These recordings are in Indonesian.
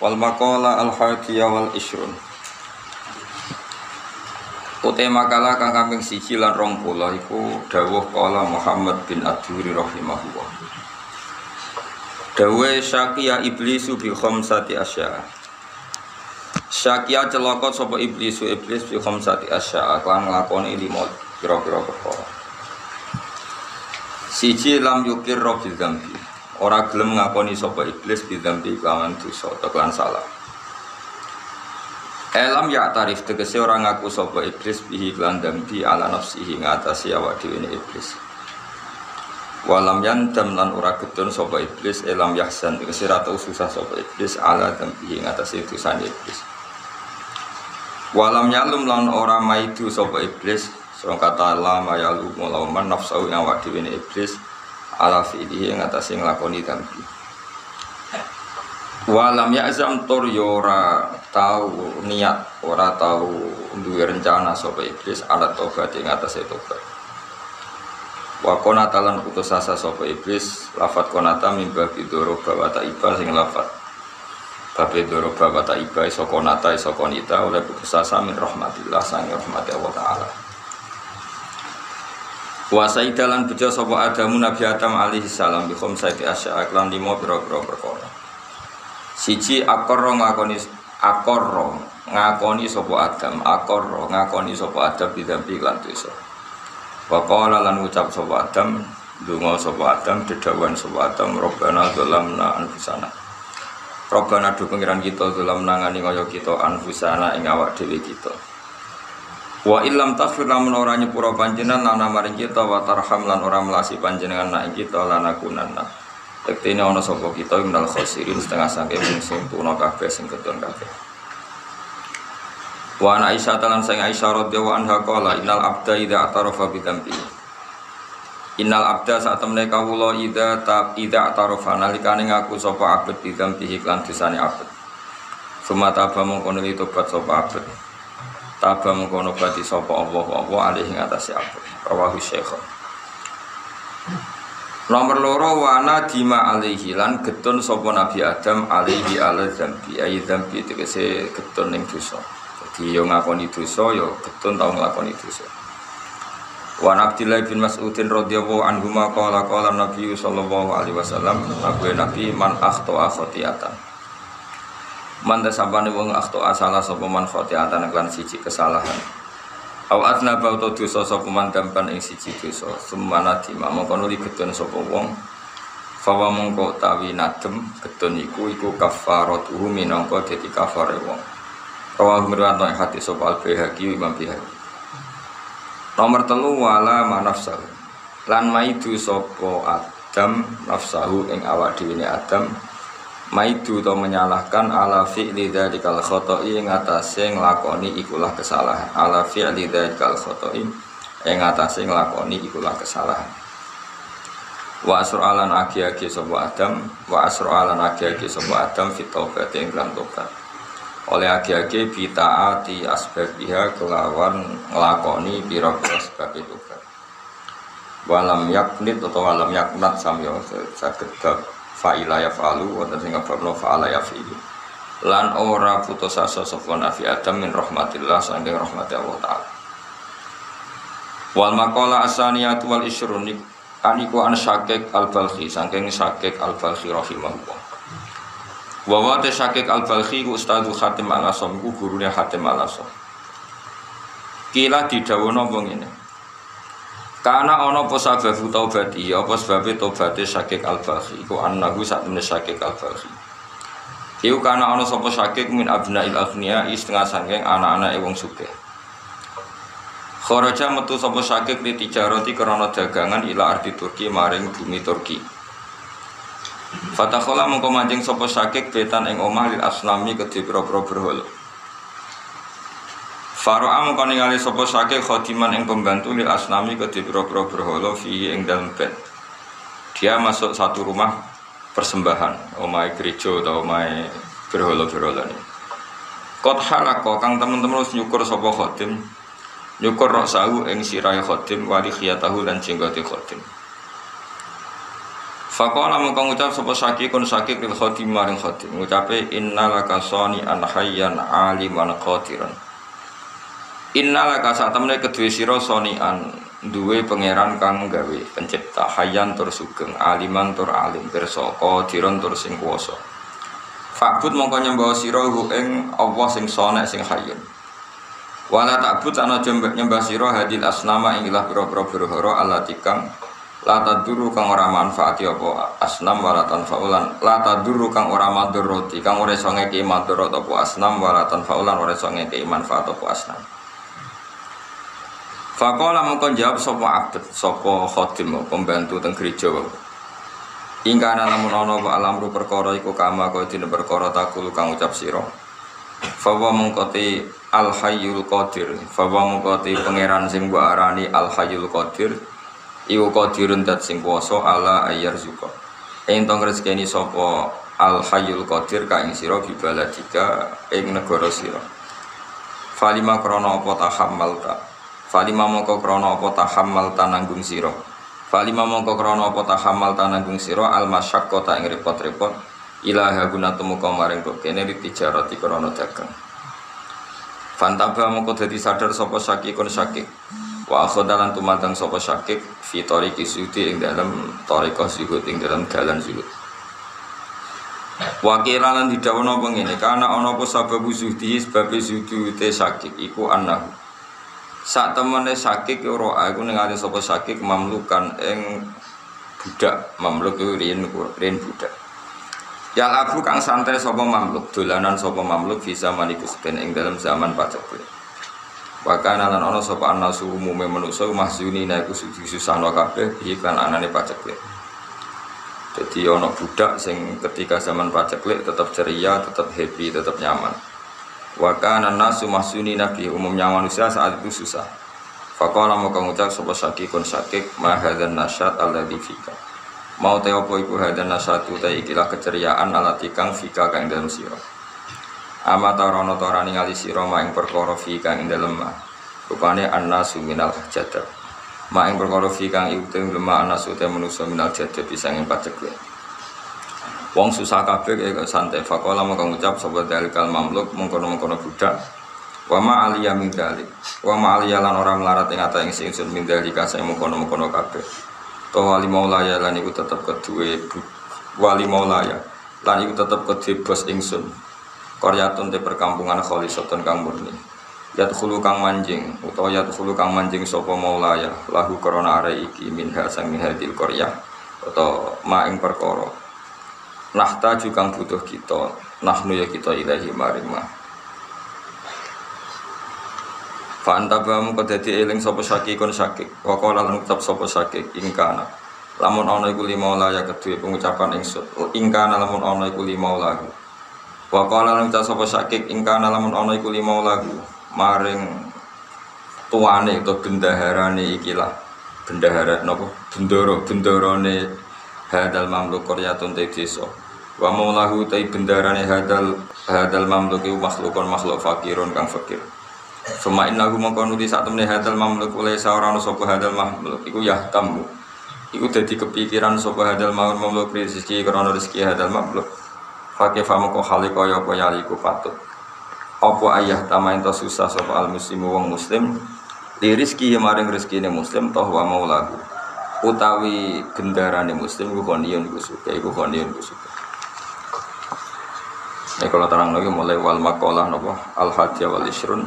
Wal maqala al hadiyah wal isrun Utai makalah kang kambing siji lan rong pula iku dawuh kala Muhammad bin Adhuri rahimahullah. Dawuh syakiya iblisu bi khamsati asya Syakiya celaka sapa iblisu iblis bi khamsati asya kang nglakoni lima pira-pira perkara. Siji lam yukir bil dzambi. Ora gelem ngakoni sapa iblis bil dzambi kelawan dosa atau kelan salah. Elam ya tarif tegese ora ngaku sapa iblis bihi kelan dzambi ala nafsihi ngatasi awak dhewe iblis. Walam yandam lan ora gedon sapa iblis elam yahsan tegese ora tau susah sapa iblis ala dzambi ngatasi dosane iblis. Walam yalum lan ora maidu sapa iblis Soal kata lama lu mulauman nafsu yang dewi iblis ala fi'lihi yang atas yang lakoni dambi. Walam ya azam tor yora tahu niat ora tahu duwe rencana sopa iblis ala tobat yang atas tobat. Wa konatalan putus asa sopa iblis lafat konata mimba bidoro bawata iba sing lafat Babe doro bawata iba iso konata iso konita oleh putus asa min rahmatillah sang rahmati Allah Ta'ala. Kuasa idalan bejo sopo Adamu Nabi Adam alaihi salam bi khamsati asya lan limo pira-pira perkara. Siji akorro ngakoni akorro ngakoni sopo Adam, akorro ngakoni sopo Adam bidampi lan dosa. Wa qala lan ucap sopo Adam, donga sopo Adam, dedawan sopo Adam, Robbana dzalamna anfusana. Robbana do pengiran kita dzalamna ngani kaya kita anfusana ing awak dhewe kita. Wa ilam taghfir lamun ora nyepura panjenengan lana maring kita wa tarham lan ora melasi panjenengan nak kita lana kunanna. Tektene ana sapa kita minal khosirin setengah sange wong sing kabeh sing kedon kabeh. Wa ana Aisyah talan sing Aisyah radhiyallahu anha qala innal abda idza atarafa bi dzambi. Innal abda saat temene kawula idza ta idza atarafa nalikane ngaku sapa abet bi dzambi iklan dosane abet. Sumata ba mongko tobat sapa. Taba mengkono bati sopo Allah Allah alih ing atase rawahu syekh Nomor loro wana dima alaihi lan getun sopo Nabi Adam alaihi ala zambi ayi zambi tegese getun ning dosa. Jadi yo ngakoni dosa yo getun tau nglakoni dosa. Wa Abdillah bin Mas'udin radhiyallahu anhu ma qala qala Nabi sallallahu alaihi wasallam Nabi Nabi man akhta khotiatan. Manta sampane wong akhto asala sapa man khotiatan lan siji kesalahan. Aw atna bauto dosa sapa man dampan ing siji dosa. Sumana dima mongko nuli gedon sapa wong. Fawa mongko tawi nadem gedon iku iku kafaratuhu minangka dadi kafare wong. Rawah mirwanto ing hati sapa al-Baihaqi Imam Baihaqi. Nomor telu wala manafsal. Lan maidu sapa Adam nafsahu ing awak dhewe Adam maidu atau menyalahkan ala fi'li dzadzikal khoto'i ing atase nglakoni ikulah kesalahan. Ala fi'li dzadzikal khoto'i ing atase nglakoni ikulah kesalahan. Wa asra'alan agi-agi sapa Adam wa asra'alan agi-agi sapa Adam fit taubat ing lan tobat oleh agi-agi bitaati asbabiha kelawan nglakoni pira-pira sebab tobat walam yaknit atau walam yaknat samyo saged fa'ila yaf'alu wonten sing ngababno fa'ala yaf'ilu lan ora putus asa sapa nabi Adam min rahmatillah saking rahmati Allah taala. Wal maqala asaniyatu wal isrun aniku an syakik al balkhi saking syakik al balkhi rahimahullah. Wa wa ta syakik al balkhi ku ustadu khatim al asom ku gurune khatim al asom kila didhawuhna wong ngene karena ono apa sababu taubati, apa sebabnya taubati syakik al-baghi Iku annahu saat temen syakik al-baghi Iku karena ono sopo syakik min abna il agniya Setengah sangking anak-anak ewong suke Kharaja metu sopo syakik di tijaroti karena dagangan ila arti Turki maring bumi Turki. Fatakhola mengko mancing sopo syakik betan ing omah lil asnami kedhi pira-pira berhala Faro'a mengko ningali sapa sake khodiman ing pembantu lil asnami ke pira-pira berhala fi ing dalem bed. Dia masuk satu rumah persembahan, omai gereja atau omai berhala-berhala ini. Kot halako kang teman-teman harus nyukur sapa khodim nyukur rok sahu ing sirai khodim wali khiyatahu dan jenggote khodim. Fakola mengkau ngucap sapa sakit kon sakit lil khotim maring khotim ngucape innalaka sani an hayyan aliman qadiran Innalaka saat temene kedue sira sani an duwe pangeran kang gawe pencipta hayyan tur sugeng aliman tur alim pirsa qadiran tur sing kuwasa. Fakbut mongko nyembah sira ing Allah sing sonek sing hayyun Wala takbut ana nyembah sira hadil asnama ing ilah pira-pira berhala allati kang la taduru kang ora manfaati apa asnam wala tanfaulan. La taduru kang ora maduroti kang ora iso ngeki madurot apa asnam wala tanfaulan ora iso ngeki manfaat apa asnam Fakola mengkon jawab sopo abd, sopo khotim, pembantu teng gereja Ingka ana lamun ana wa alamru perkara iku kama kaya dina perkara takul kang ucap sira. Fawa mengkoti al hayyul qadir, fawa mengkoti pangeran sing mbok arani al hayyul qadir iku qadirun dat sing kuwasa ala ayar zuka. Ing tong rezekeni sapa al hayyul qadir ka ing sira bibaladika ing negara sira. Falima krana apa falima mongko krana apa tahammalta nanggung sira? Falima mongko krana apa tahammalta nanggung sira? Al masyaqqata ing repot-repot. Ilaha guna temu maring kok kene ditijarati krana dagang. Fantaba mongko dadi sadar sapa sakikun sakik Wa akhodalan tumatang sopo syakik Fi toriki sudi ing dalam toriko zuhud ing dalam dalan zuhud Wakilalan tidak ono pengini Karena ono po sababu zuhdi Sebab zuhdi te sakik Iku anahu Saat temennya sakik Ro'a iku ningali sopo sakik Mamlukan ing budak Mamluk rin, rin budak Ya lagu kang santai sopo mamluk Dolanan sopo mamluk Bisa manikus ben ing dalam zaman pacak Wakana lan ana sapa anasu umume manusa mahzuni na iku susahno kabeh iklan anane paceklik. Jadi ana budak sing ketika zaman paceklik tetap ceria, tetap happy, tetap nyaman. Wakana nasu mahzuni nabi umumnya manusia saat itu susah. Fakola mau ngucap sapa kon sakik ma hadzal nasyat alladzi fika. Mau te apa iku hadzal nasyatu ta ikilah keceriaan alati kang fika kang dalam sira. Ama tarono torani ngali siro ma ing perkara fi kang ing dalem ma. Rupane annasu minal jadab. Ma ing perkara fi kang iku teng lemah annasu te manusa minal jadab bisa ing pacek Wong susah kabeh kaya santai fakola mau ngucap sapa dalikal mamluk mengkono-mengkono budak. Wa ma aliya min dalik. Wa ma lan ora melarat ing ata ing sing min dalika saya mengkono-mengkono kabeh. To wali maulaya lan iku tetep kedue wali maulaya lan iku tetep kedue bos ingsun Koryatun perkampungan kholisatun kang murni Yadkhulu kang manjing utawa yadkhulu kang manjing sapa maulaya lahu korona are iki minha sang hadil korya atau ma ing nahta kang butuh kita. Nahnu ya kita ilahi maring ma Fanta bamu dadi eling sapa kon sakik wa qala lan ucap sapa sakik ingkana. Lamun ana iku lima ya kedue pengucapan ingsun. Ingkana lamun ana iku lima Wa qala lan ta sapa sakik ingkana lamun ana iku lima lagu maring tuane atau bendaharane ikilah bendahara napa bendoro bendorone hadal mamluk qaryatun te desa. Wa maulahu ta bendarane hadal hadal mamluk iku makhlukon makhluk fakirun kang fakir. Suma innahu mongko nuli sak temne hadal mamluk oleh saorano sapa hadal mamluk iku ya tamu iku dadi kepikiran sapa hadal mamluk rezeki krana rezeki hadal mamluk. Fakih famu kok hali kaya apa yaliku patut. Apa ayah tama ento susah sopa al muslimu wong muslim? Di rizki maring rizki ini muslim toh wa mau lagu Utawi gendarane muslim Iku koniyun ku suka Iku koniyun ku suka. Ini kalau terang lagi mulai wal makolah nopo Al hadya wal isrun.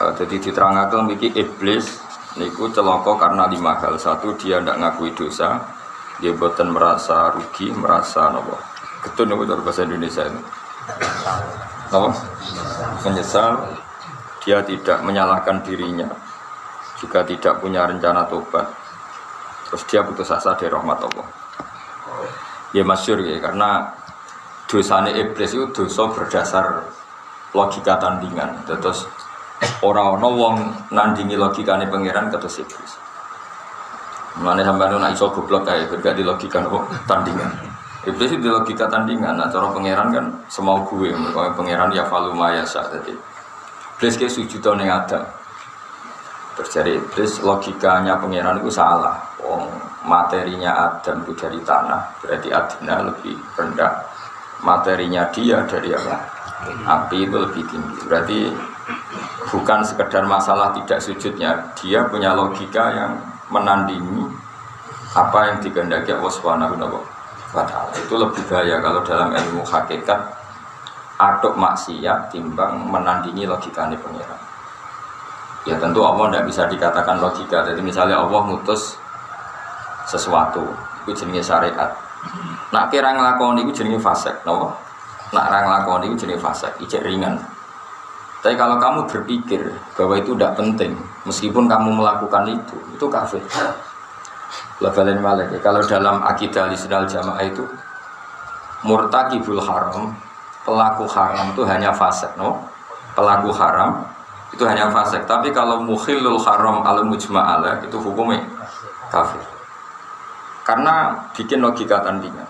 Uh, Jadi diterangkan biki iblis Niku celoko karena lima hal. Satu dia tidak ngakui dosa Dia buatan merasa rugi Merasa nopo Ketun apa cara bahasa Indonesia itu? Apa? Menyesal. Dia tidak menyalahkan dirinya. Juga tidak punya rencana tobat terus dia putus asa dari rahmat Allah ya masyur ya karena dosanya iblis itu dosa berdasar logika tandingan terus orang orang wong nandingi logikanya pangeran terus iblis Mana sampai nak iso goblok kayak bergak di logika tandingan. Iblis itu logika tandingan, nah cara pangeran kan semau gue, kalau pangeran ya falu maya sah jadi. Iblis kayak sujud yang ada. Terjadi iblis logikanya pangeran itu salah. Oh, materinya Adam itu dari tanah, berarti adina lebih rendah. Materinya dia dari apa? Api itu lebih tinggi. Berarti bukan sekedar masalah tidak sujudnya, dia punya logika yang menandingi apa yang dikehendaki Allah Subhanahu wa taala. Itu lebih bahaya kalau dalam ilmu hakikat aduk maksiat timbang menandingi logikanya pengiran. Ya tentu Allah tidak bisa dikatakan logika. Jadi misalnya Allah mutus sesuatu, itu jenis syariat. Nak kira ngelakoni itu jenis fasek, no? Nak orang ngelakoni itu jenis fasek, ringan. Tapi kalau kamu berpikir bahwa itu tidak penting, meskipun kamu melakukan itu, itu kafir. Levelin malik. Kalau dalam akidah lisinal jamaah itu murtakibul haram, pelaku haram itu hanya fasik, no? Pelaku haram itu hanya fasik. Tapi kalau mukhilul haram al mujma'ala itu hukumnya kafir. Karena bikin logika tandingan.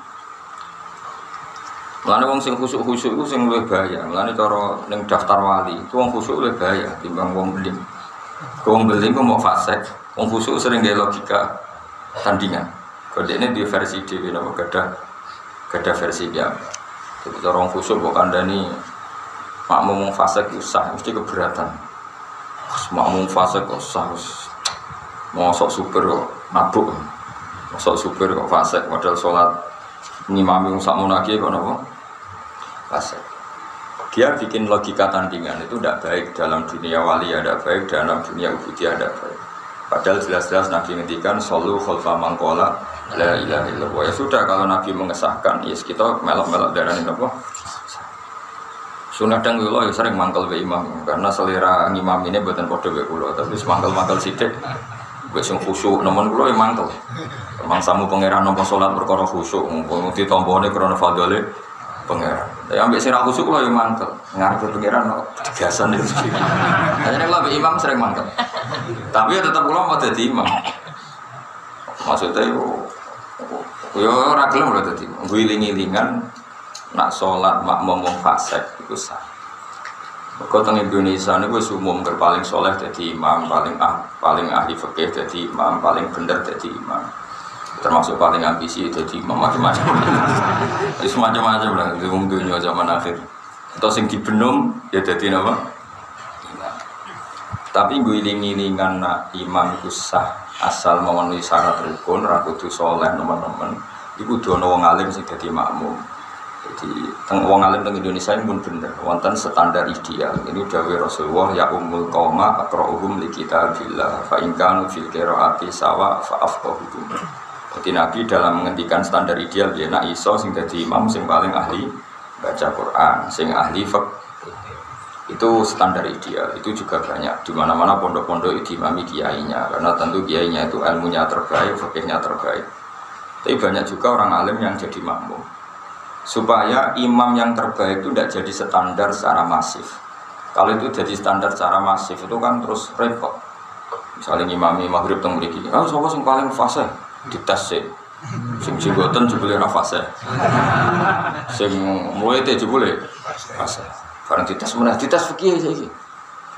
Mulane wong sing khusuk-khusuk iku sing luwih bahaya. Mulane cara ning daftar wali, itu wong khusuk luwih bahaya timbang wong beling. Wong beling kok mau fasik, wong khusuk sering gawe logika tandingan. Kode ini di versi dhewe napa gadah gadah versi dia. Jadi cara wong khusuk kok kandhani makmum wong fasik usah mesti keberatan. Makmum fasik kok usah mau sok super mabuk. Sok super kok fasik modal sholat ngimami sak munaki kok napa? Fasik. Dia bikin logika tandingan itu tidak baik dalam dunia wali ada baik dalam dunia ubudiyah ada baik. Padahal jelas-jelas Nabi ngendikan solu khalfa mangkola la ilaha illallah. Ya sudah kalau Nabi mengesahkan, ya yes, kita melok-melok darah ini apa? Sunnah dan kula ya sering mangkel be imam karena selera imam ini buatan podo be kula tapi mangkel-mangkel sidik Gue sing khusyuk, namun gue yang mantel. Emang samu pangeran nopo sholat berkoro khusyuk, ngumpul nguti tombone krono fadole pangeran. Ya ambek sirah khusyuk lo yang mantel. Ngarep pangeran no biasa nih. Hanya kalau imam sering mantel. Tapi ya tetap pulang mau jadi imam. Maksudnya yo, yo ragilem udah jadi. Gue iling-ilingan nak sholat makmum fasek itu sah. Kau teng Indonesia ini gue umum paling soleh jadi imam, paling ah, paling ahli fikih jadi imam, paling bener jadi imam. Termasuk paling ambisi jadi imam macam-macam. Jadi semacam-macam lah di umum dunia zaman akhir. Atau sing dibenum ya jadi apa? Tapi gue iling-ilingan nak imam itu sah asal memenuhi syarat rukun, rakutu soleh teman-teman. Iku dono wong alim sing jadi makmum. Jadi wong alim teng Indonesia ini pun bener. Wonten standar ideal. Ini dawuh Rasulullah ya ummul qauma aqra'uhum li kitabillah fa in kanu fil sawa fa afqahuhum. Jadi Nabi dalam menghentikan standar ideal dia nak iso sing dadi imam sing paling ahli baca Quran, sing ahli fiqh. Itu standar ideal. Itu juga banyak. Di mana mana pondok-pondok imami kiainya. Karena tentu kiainya itu ilmunya terbaik fakihnya terbaik. Tapi banyak juga orang alim yang jadi makmum supaya imam yang terbaik itu tidak jadi standar secara masif. Kalau itu jadi standar secara masif itu kan terus repot. Misalnya imami maghrib teng mriki, ah sapa sing paling fase dites sih. Sing jenggoten jebule ora fase. Sing mulai teh jebule fase. Barang dites meneh dites fikih saiki.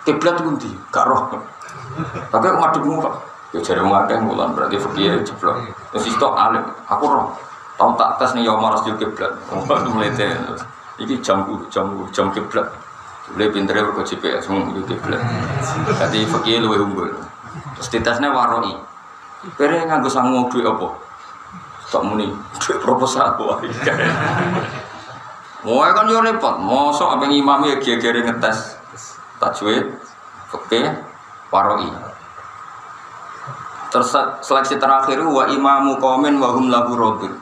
Kiblat ku ndi? Gak roh. Tapi madhep muka. Ya jare wong akeh berarti fikih jeblok. Terus itu alim, aku roh. Tahu tak tes nih Yomar Rasul Kiblat. Mulai Iki jam jam jam kiblat. Boleh pinter ya ke GPS mau itu kiblat. Jadi fakir lu unggul. Terus ditesnya waroi. Pere nganggo sangu duit apa? Tak muni duit proposal wah. Mau kan yo repot. Mosok apa imam ya kira-kira ngetes tajwid, fakir, waroi. Terus seleksi terakhir wa imamu komen wa hum lahu rodin.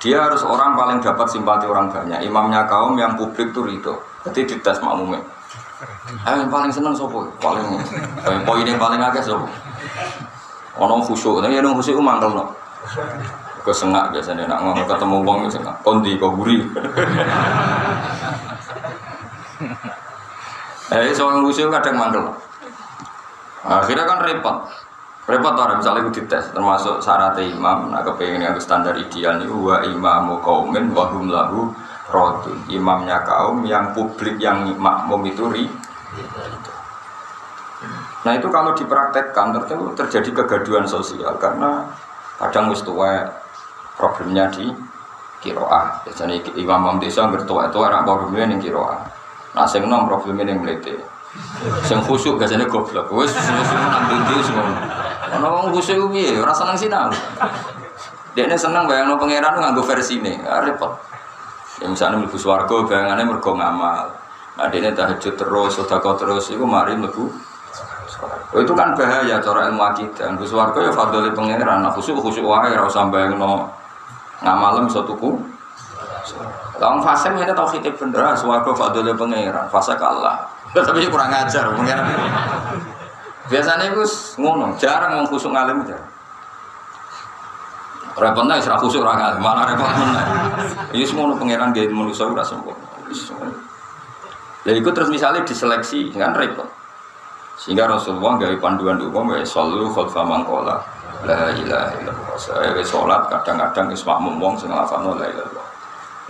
Dia harus orang paling dapat simpati orang banyak. Imamnya kaum yang publik tuh itu. Jadi dites makmumnya. Eh, yang paling seneng sopo? Paling eh, poin yang paling agak sopo? Ono khusyuk, tapi yang khusyuk mangkel no. Kesengak biasanya nak ngomong ketemu uang itu sengak. Kondi kau guri. eh, soal khusyuk kadang mangkel. Akhirnya kan repot. Repot orang misalnya itu dites termasuk syarat imam nah kepengen yang standar ideal ini wa imamu kaumin wa hum lahu rodun imamnya kaum yang publik yang makmum itu ri Nah itu kalau dipraktekkan tertentu terjadi kegaduhan sosial karena Kadang wis tuwa problemnya di kiroah. Biasanya imam imam desa bertua itu orang problemnya yang kiroah. Nah, sing nom problemnya yang melete. Sing khusyuk biasanya goblok. Wes khusyuk nang ndi semua. Ono wong khusyuk piye? Ora seneng sinau. Ini seneng bayang no pangeran nganggo versi ini, ah, repot. Ya misalnya mlebu swarga bayangannya mergo ngamal. Ini tahajud terus, sedekah terus, itu mari mlebu Oh, itu kan bahaya cara ilmu akidah. Gus warga ya fadli pangeran. Nah, khusyuk khusyuk wae ora usah bayangno ngamalem iso tuku. Lawan fase ini tau khitib bener, swarga fadli pangeran, fase kalah. Tapi kurang ajar pangeran. Biasanya itu ngono, jarang wong khusuk ngalim. Repotnya isra khusuk ora ngalim, malah repot meneh. Iki semono pangeran gawe manusa ora sempurna. Lah iku terus misalnya diseleksi kan repot. Sehingga Rasulullah gawe panduan umum wa sallu khalfa mangkola la ilaha illallah. Saya sholat kadang-kadang wis makmum wong sing la ilaha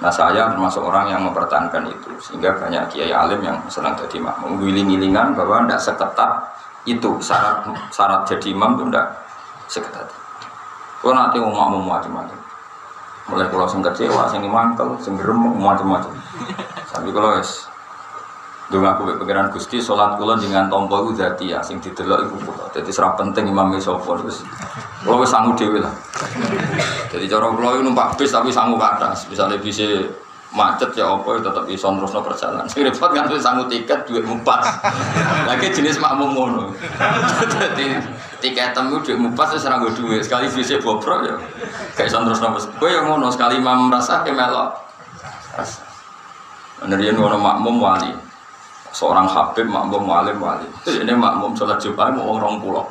Nah saya termasuk orang yang mempertahankan itu sehingga banyak kiai alim yang senang jadi makmum giling-gilingan bahwa tidak seketat itu syarat syarat jadi imam itu tidak seketat. Kalau nanti mau makmum macam-macam, mulai kalau sing kecewa, sing mangkel, sing gerem macam-macam. Tapi kalau es Dong aku pikiran Gusti sholat kula dengan tompo itu jadi ya sing didelok iku kula. Dadi serap penting imam sapa terus. Kula wis sanggup dhewe lah. Jadi cara kula numpak bis tapi sanggup atas. Misalnya bisa macet ya apa ya tetap bisa terusno perjalanan. Sing repot kan sanggup tiket duit mumpat. Lagi jenis makmum ngono. Dadi tiket temu duit mumpat wis ora duit. Sekali bisa bobrok ya. Kayak iso terusno. Kowe ya ngono sekali imam merasa ke melok. Bener ngono makmum wali seorang habib makmum walim wali ini makmum sholat jumat mau orang pulau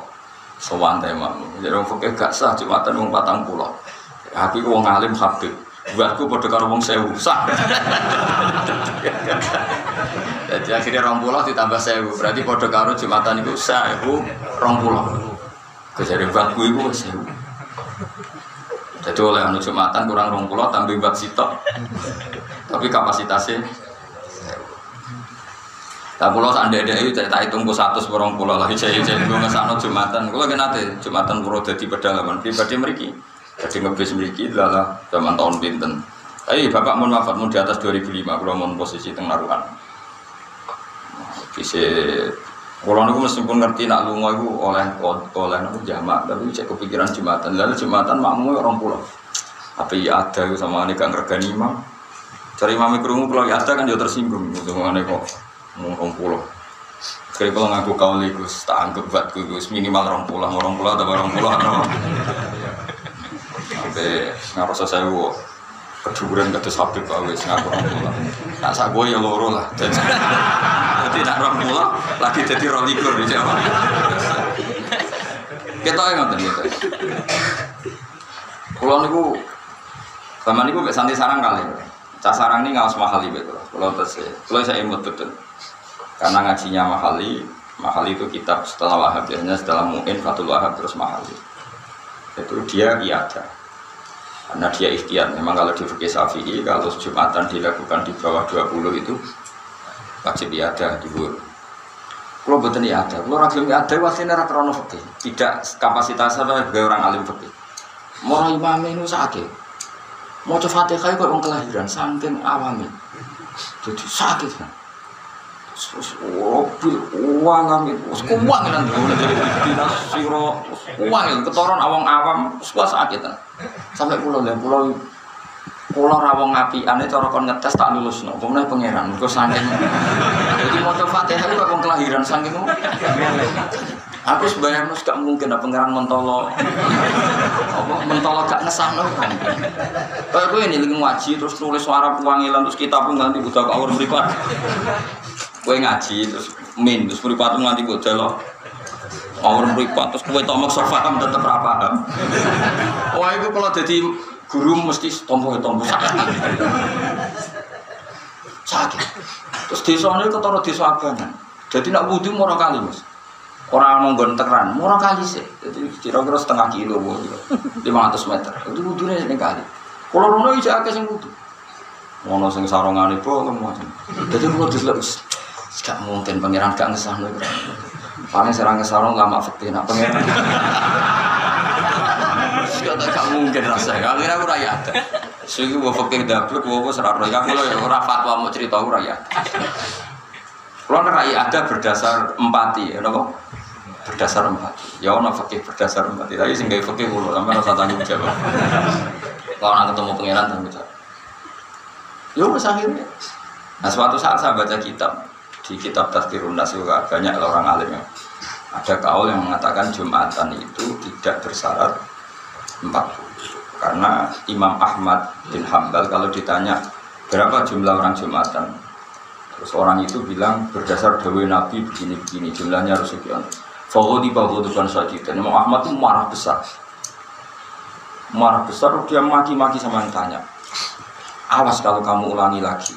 sowan teh makmum jadi orang fakir gak sah jumatan mau patang pulau aku wong alim habib buatku pada karo wong sewu sah jadi akhirnya orang pulau ditambah sewu berarti pada karo jumatan itu itu orang pulau kejadian buatku itu sewu jadi oleh anu jumatan kurang rong pulau tambah buat sitok tapi kapasitasnya Nah, pulau anda ada itu tak hitung ku satu seorang pulau lagi saya saya gue ngesano jumatan. Kalau kan nanti jumatan pulau jadi pedalaman pribadi mereka. Jadi ngebis mereka adalah zaman tahun binten. Eh bapak mau wafat mau di atas 2005 kalau mau posisi tengah ruan. Bisa kalau aku meskipun ngerti nak lu itu oleh oleh aku jamak, tapi cek kepikiran jumatan. Lalu jumatan makmu orang pulau. Apa ya ada sama ini kan regani imam. Cari mami kerungu kalau ya ada kan dia tersinggung. Gitu mengenai kok rong pulau Kali kalau ngaku kau ligus, tak anggap buat gugus minimal rong pulau, rong pulau atau rong pulau sampai ngarasa saya wo keduren kata sabit kau wis ngaku rong pulau. Nak sak ya loro lah. Jadi nak rong pulau lagi jadi rong di Jawa. Kita yang ngerti gitu. Pulau niku sama niku santai sarang kali. Cah sarang ini ngawas mahal itu. Kalau terus, kalau saya imut betul. Karena ngajinya mahali, mahali itu kitab setelah wahab biasanya setelah mungkin fatul wahab terus mahali. Itu dia ada. Karena dia ikhtiar. Memang kalau di fikih syafi'i kalau jumatan dilakukan di bawah 20 itu wajib ada di bawah. Kalau betul ada, kalau ragil ada wasina rata rono fikih. Tidak kapasitasnya sebagai orang alim fikih. Mau imam ini sakit. Mau coba fatihah kok orang kelahiran, saking awami. Jadi sakit kan mobil uang amin uang kan dinas siro. Uang yang ketoron awang awam suka sakit sampai pulau dan pulau pulau rawang api aneh cara kon ngetes tak lulus no kemudian pangeran? Gue saking jadi mau coba fatihah itu kok kelahiran saking aku sebayar nus gak mungkin ada pangeran mentolo apa mentolo gak ngesah no kan kayak gue ini lagi ngaji terus nulis suara puangilan terus kita pun ganti budak awur beripat Kue ngaji terus min terus mripat nganti kok delok. Awur mripat terus kue tomok sofa tetep ra paham. Wah itu kalau jadi guru mesti tompo-tompo sakit. Sakit. Terus desa ini ketara desa abangan. Jadi nak wudhu murah kali mas. Orang nonggon teran, murah kali sih. Jadi kira-kira setengah kilo, lima ratus meter. Itu wudhunya ini kali. Kalau rono ijak akeh sing wudhu. Ono sing sarungane bolong macam. Jadi kalau diselek Gak mungkin pangeran gak ngesah. Paling serang ngesah lama fakir nak pangeran. kata gak mungkin rasanya. Akhirnya aku raya. Sing gue fakir dablek, gue gue serar raya. Aku lo ora fatwa mau cerita aku raya. Kalau raya ada berdasar empati, ya nopo? Berdasar empati. Ya ono fakir berdasar empati. Tapi sing gawe fakir kulo sampai rasa tanggung jawab. Kalau nak ketemu pangeran tanggung jawab. Ya wes akhirnya. Nah suatu saat saya baca kitab di kitab Tazkirun Nas juga banyak orang alim yang ada kaul yang mengatakan Jumatan itu tidak bersyarat 40 karena Imam Ahmad bin Hambal kalau ditanya berapa jumlah orang Jumatan? Terus orang itu bilang berdasar Dewi Nabi begini-begini jumlahnya harus sekian. Fawadi Bahudukan dan Imam Ahmad itu marah besar. Marah besar dia maki-maki sama yang tanya. Awas kalau kamu ulangi lagi.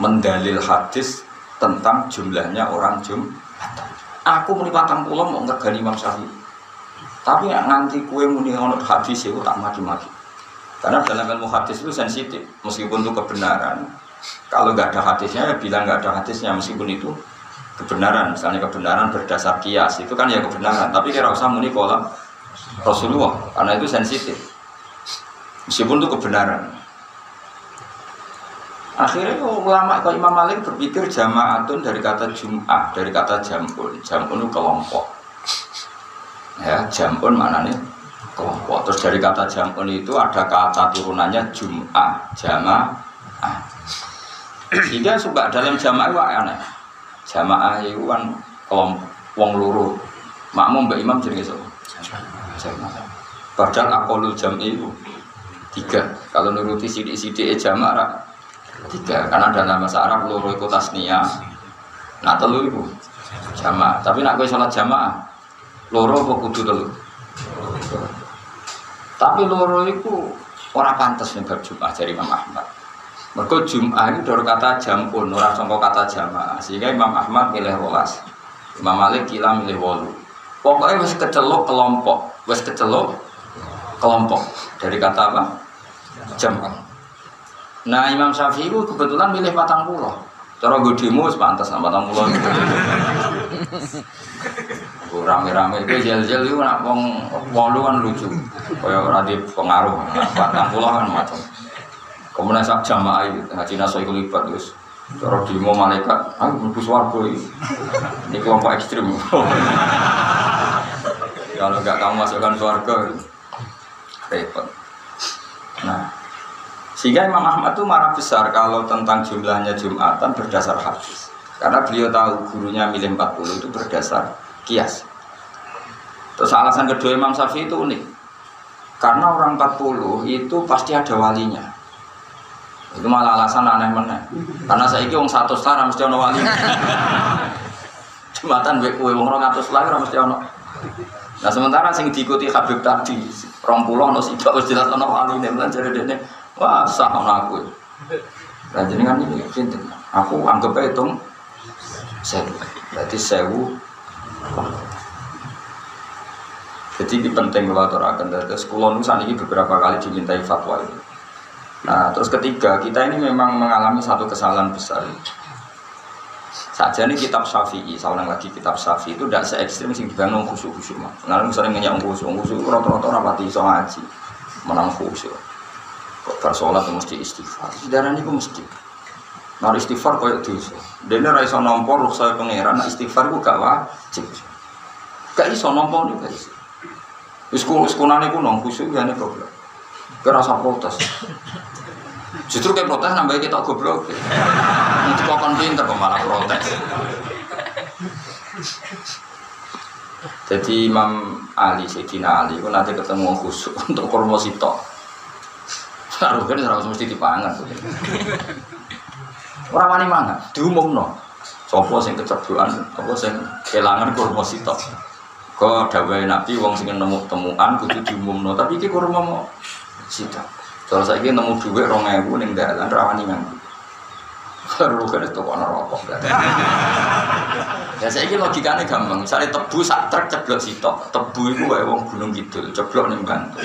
Mendalil hadis tentang jumlahnya orang Jumatan Aku muni patang pulau mau ngergani Imam Syafi'i. Tapi nanti kue muni ono hadis itu tak maki-maki. Karena dalam ilmu hadis itu sensitif, meskipun itu kebenaran. Kalau nggak ada hadisnya, ya bilang nggak ada hadisnya, meskipun itu kebenaran. Misalnya kebenaran berdasar kias, itu kan ya kebenaran. Tapi kira usah muni kolam Rasulullah, karena itu sensitif. Meskipun itu kebenaran. Akhirnya ulama ke Imam Malik berpikir jamaatun dari kata jum'ah, dari kata jampun. Jampun itu kelompok. Ya, jampun mana nih? Kelompok. Terus dari kata jampun itu ada kata turunannya jum'ah, jamaah. Sehingga suka dalam jamaah itu aneh. Jamaah itu kan kelompok, wong luru. Makmum Mbak Imam jadi so. Jamaah. Padahal akolul jam itu tiga. Kalau nuruti sidik-sidik jamaah tiga karena dalam bahasa Arab loro itu tasnia nah telu itu jamaah. Tapi nak gue sholat jamaah loro kok kudu telu? Tapi loro itu orang pantas nih berjumpa dari Imam Ahmad. Mereka Jum'ah itu dari kata jampun, orang sangka kata jamaah. Sehingga Imam Ahmad milih rolas Imam Malik kila milih wolu. Pokoknya masih kecelok kelompok Masih kecelok kelompok. Dari kata apa? Jamaah Nah Imam Syafi'i itu kebetulan milih patang pulau. Cara gue demo sepantas sama patang pulau itu. rame-rame itu jel-jel itu nak wong wong kan lucu. Kaya ora di pengaruh. Patang pulau kan macam. Kemudian sak jamaah itu ngaji naso itu libat terus. Cara demo malaikat, mlebu swarga iki. Ini kelompok ekstrim. Kalau enggak kamu masukkan swarga repot. Sehingga Imam Ahmad itu marah besar kalau tentang jumlahnya Jumatan berdasar hadis. Karena beliau tahu gurunya milih 40 itu berdasar kias. Terus alasan kedua Imam Syafi'i itu unik. Karena orang 40 itu pasti ada walinya. Itu malah alasan aneh mana. Karena saya ini orang satu setara mesti ada wali. Jumatan baik kue orang satu setara mesti ada. Nah sementara sing diikuti Habib tadi, rong pulau no harus jelas ono wali nih, belajar dene Wah, sah aku. Dan jenengan ini sinten. Aku anggap aja itu sewu. Berarti sewu. Jadi ini penting kalau aturakan sekolah nusan ini beberapa kali dimintai fatwa ini. Nah, terus ketiga, kita ini memang mengalami satu kesalahan besar. Saja ini kitab Syafi'i, ulang lagi kitab Syafi'i itu tidak se ekstrim sing dibangun khusyuk-khusyuk mah. Nah, sering ngeyak khusyuk, khusyuk rata-rata rapati iso ngaji, menang khusyuk. Bar sholat mesti istighfar. Darah ini mesti. Nah istighfar kaya dosa. Dene ra iso nampa ruksa pangeran, nah istighfar ku gak wajib. Gak iso nampa nih guys. Wis ku wis kunane ku nang kusuk ya nek goblok. Kerasa protes. Justru kayak protes nambah kita goblok. Nanti kok kon pinter kok malah protes. Jadi Imam Ali, Sayyidina Ali, itu nanti ketemu khusus untuk promosi tok. Taruh kan harus mesti dipangan. Orang wani mangan, no. Sopo sing kecerduan, apa sing kelangan kurma sitok. Kok dawai nabi wong sing nemu temuan kudu no. tapi iki kurma mau sitok. Saya nemu duit rong ewu ning dalan rawani mangan. Baru kan itu kono rokok. Ya saya ini logikanya gampang. Misalnya tebu sak truk ceblok sitok, tebu itu wae wong gunung gitu, ceblok ning bantu.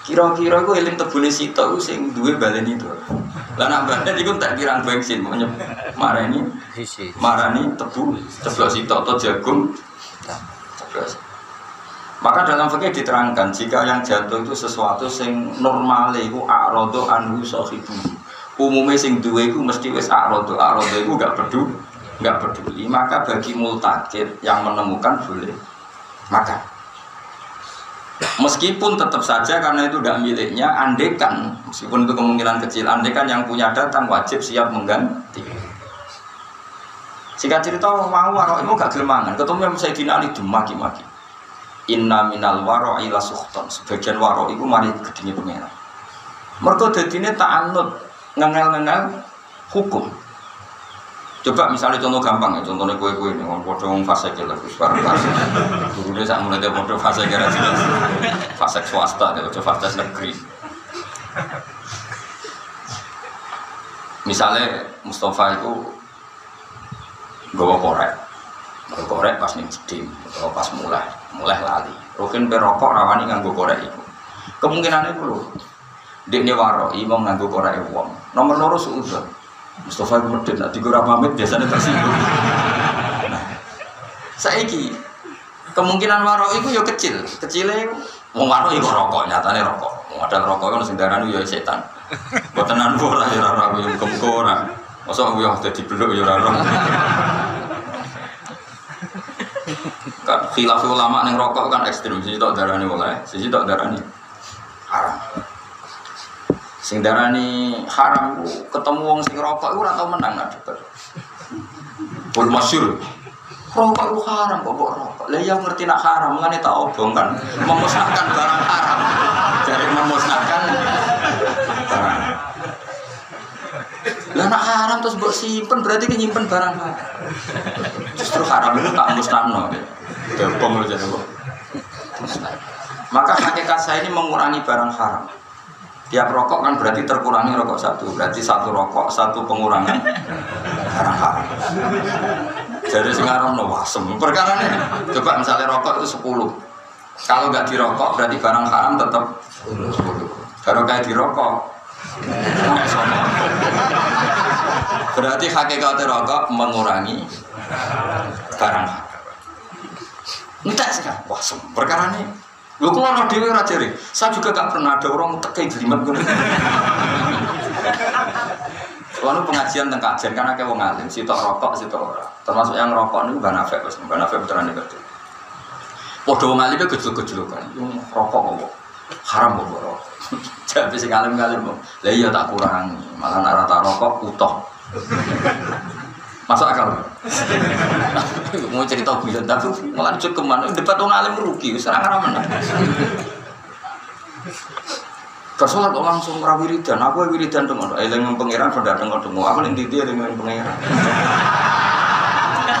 Kira-kira gue eling tebune sito gue sing duwe balen itu. Lah nak balen iku tak kirang bensin mau marani marani tebu ceblok sito atau jagung ceplos. Maka dalam fikih diterangkan jika yang jatuh itu sesuatu sing normal itu arodo anhu sohibu. Umumnya sing dua itu mesti wes arodo arodo itu gak peduli, gak peduli. Maka bagi multakir yang menemukan boleh maka Meskipun tetap saja karena itu tidak miliknya, andekan meskipun itu kemungkinan kecil, andekan yang punya datang wajib siap mengganti. Jika cerita mau waro itu gak gelmangan, ketemu yang saya Ali dimaki-maki. Inna minal waro ila suhton. Sebagian waro itu mari gedenya pengira. Mereka dadine tak anut ngengel-ngengel hukum. Coba misalnya contoh gampang ya, contohnya kue kue ini, orang bodoh fase kira terus bareng fase. Dulu dia saat mulai dia bodoh fase kira jelas, fase swasta, dia bodoh fase negeri. Misalnya Mustafa itu gawa korek, gawa korek pas nih steam, atau pas mulai, mulai lali. Rukin berokok rawani nganggo korek itu. Kemungkinan itu loh, dia ini waro, imam nganggo korek uang. Nomor loro sudah. Mustafa itu medit, nak digorang pamit biasanya tersinggung. Nah, saiki kemungkinan waro itu ya kecil, kecilnya mau waro itu rokok, nyatanya rokok. Mau ada rokok kan sing darani ya setan. Botenan ora ya ora ya muga-muga ora. Masa aku ya dadi beluk ya ora Kan khilaf ulama ning rokok kan ekstrim, siji tok darani oleh, siji tok darani haram. Sing darani haram ketemu wong sing rokok ora tau menang nggak debat. Pun masyur. Rokok itu haram kok rokok. Lah yang ngerti nak haram ngene tak obong kan memusnahkan barang haram. Jadi memusnahkan barang. Lah nak haram terus mbok simpen berarti ki nyimpen barang haram. Justru haram itu tak musnahno. Debong lo jadi Maka hakikat saya ini mengurangi barang haram. Tiap rokok kan berarti terkurangi rokok satu, berarti satu rokok satu pengurangan barang. Jadi sekarang no wasem. Perkara ini, coba misalnya rokok itu 10 Kalau nggak dirokok berarti barang haram tetap 10 Kalau kayak dirokok Berarti hakikatnya rokok mengurangi barang haram. Entah kan, wah, perkara ini Lu kalau orang dewi raja saya juga gak pernah ada orang tekai jelimet gue. Soalnya pengajian tentang kajian karena kayak wong alim, si rokok, si ora. Termasuk yang rokok ini bukan nafek, bos, bukan nafek beneran itu. Podo wong alim kecil-kecil kan, rokok kok haram kok rokok. Jadi si alim alim kok, lah iya tak kurang, malah narata rokok utuh. Masuk akal. Mau cerita bilang tapi malah ke mana? Debat orang alim rugi, serang arah mana? Tersolat kok langsung rawiridan, aku wiridan dengan eh dengan pangeran pada tengok tengok, aku yang dia dengan pangeran.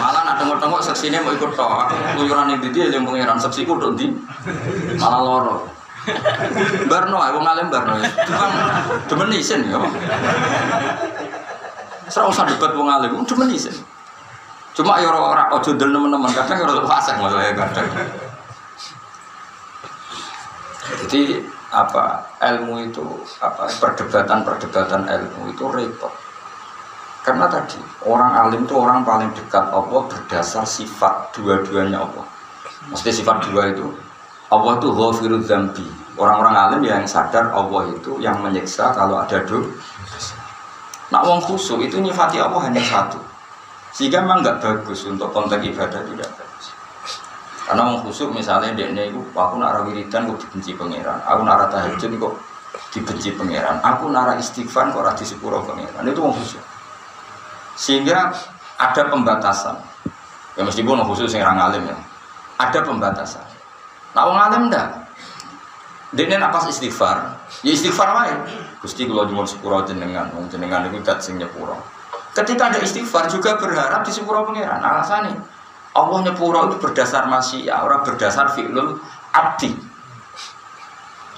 Malah nak tengok tengok seksinya mau ikut toh, luyuran yang dia dengan pangeran, seksiku tuh di malah loro. Barno, aku ngalim Barno, cuma demen isin ya. Serah usah debat wong alim, cuma sih. Cuma ya orang ojo del teman-teman kadang ya orang fasik masalahnya kadang. Jadi apa ilmu itu apa perdebatan-perdebatan ilmu itu repot. Karena tadi orang alim itu orang paling dekat Allah berdasar sifat dua-duanya Allah. Mesti sifat dua itu Allah itu ghafirul zambi. Orang-orang alim yang sadar Allah itu yang menyiksa kalau ada dosa. Nak wong khusyuk itu nyifati Allah hanya satu. Sehingga memang nggak bagus untuk konteks ibadah tidak bagus. Karena wong khusyuk misalnya dia ini aku nara wiridan kok dibenci pangeran, aku nara tahajud kok dibenci pangeran, aku nara istighfar kok rati sepuro pangeran. Itu wong khusyuk. Sehingga ada pembatasan. Ya meskipun wong khusyuk sing alim ya. Ada pembatasan. Nah wong alim ndak. Dia apa istighfar, ya istighfar wae. Gusti kalau nyuwun sepuro jenengan, wong jenengan itu dat sing nyepuro. Ketika ada istighfar juga berharap di sepuro pangeran. Alasannya Allah nyepuro itu berdasar masih ya, orang berdasar fi'lul abdi.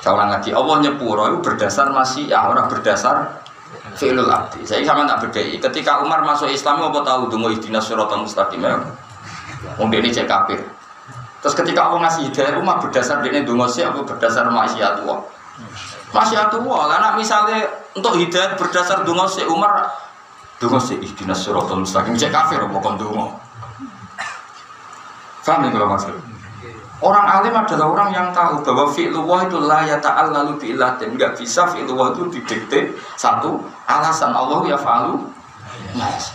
Saya ulang lagi, Allah nyepuro itu berdasar masih ya, orang berdasar fi'lul abdi. Saya sama tak berdaya. Ketika Umar masuk Islam, apa tahu dungo ihdinas suratul mustaqim? Wong ini cek kafir. Terus ketika Allah ngasih hidayah Umar berdasar ini dungo sih, apa berdasar maksiat Allah. Masih tua, karena misalnya untuk hidayat berdasar dungo si Umar, dungo si ihdinas suratul mustaqim, cek kafir bukan dungo. Paham kalau maksud? Orang alim adalah orang yang tahu bahwa fi'lullah itu la ya ta'allalu bi'illatin. Enggak bisa fi'lullah itu didikte satu alasan Allah ya fa'alu. Yes.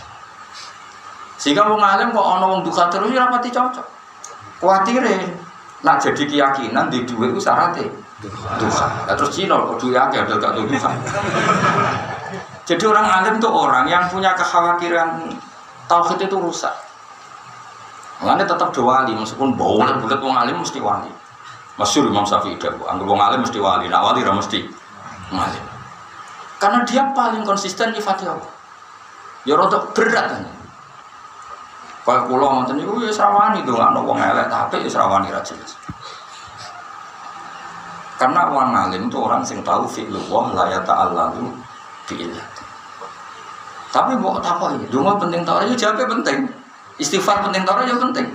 Sehingga wong alim kok ana wong duka terus ya rapati cocok. Kuatire nak jadi keyakinan di duit itu syaratnya duka. terus Cina kok duit gak duka. Jadi orang alim itu orang yang punya kekhawatiran tauhid itu rusak. Mengenai tetap doa wali, meskipun boleh bulat wong alim mesti wali. Masyur Imam Syafi'i itu, anggap wong alim mesti wali, nak wali mesti wali. Karena dia paling konsisten di Fatihah. Ya rotok berat kan. Kayak pulau ngoten niku ya serawani tuh nggak wong elek tapi ya serawani ra Karena orang alim itu orang sing tahu fi'lullah la ya ta'allalu fi'illah. Tapi mau ya? Dungo penting tahu ya jawabnya penting. Istighfar penting tau ya penting.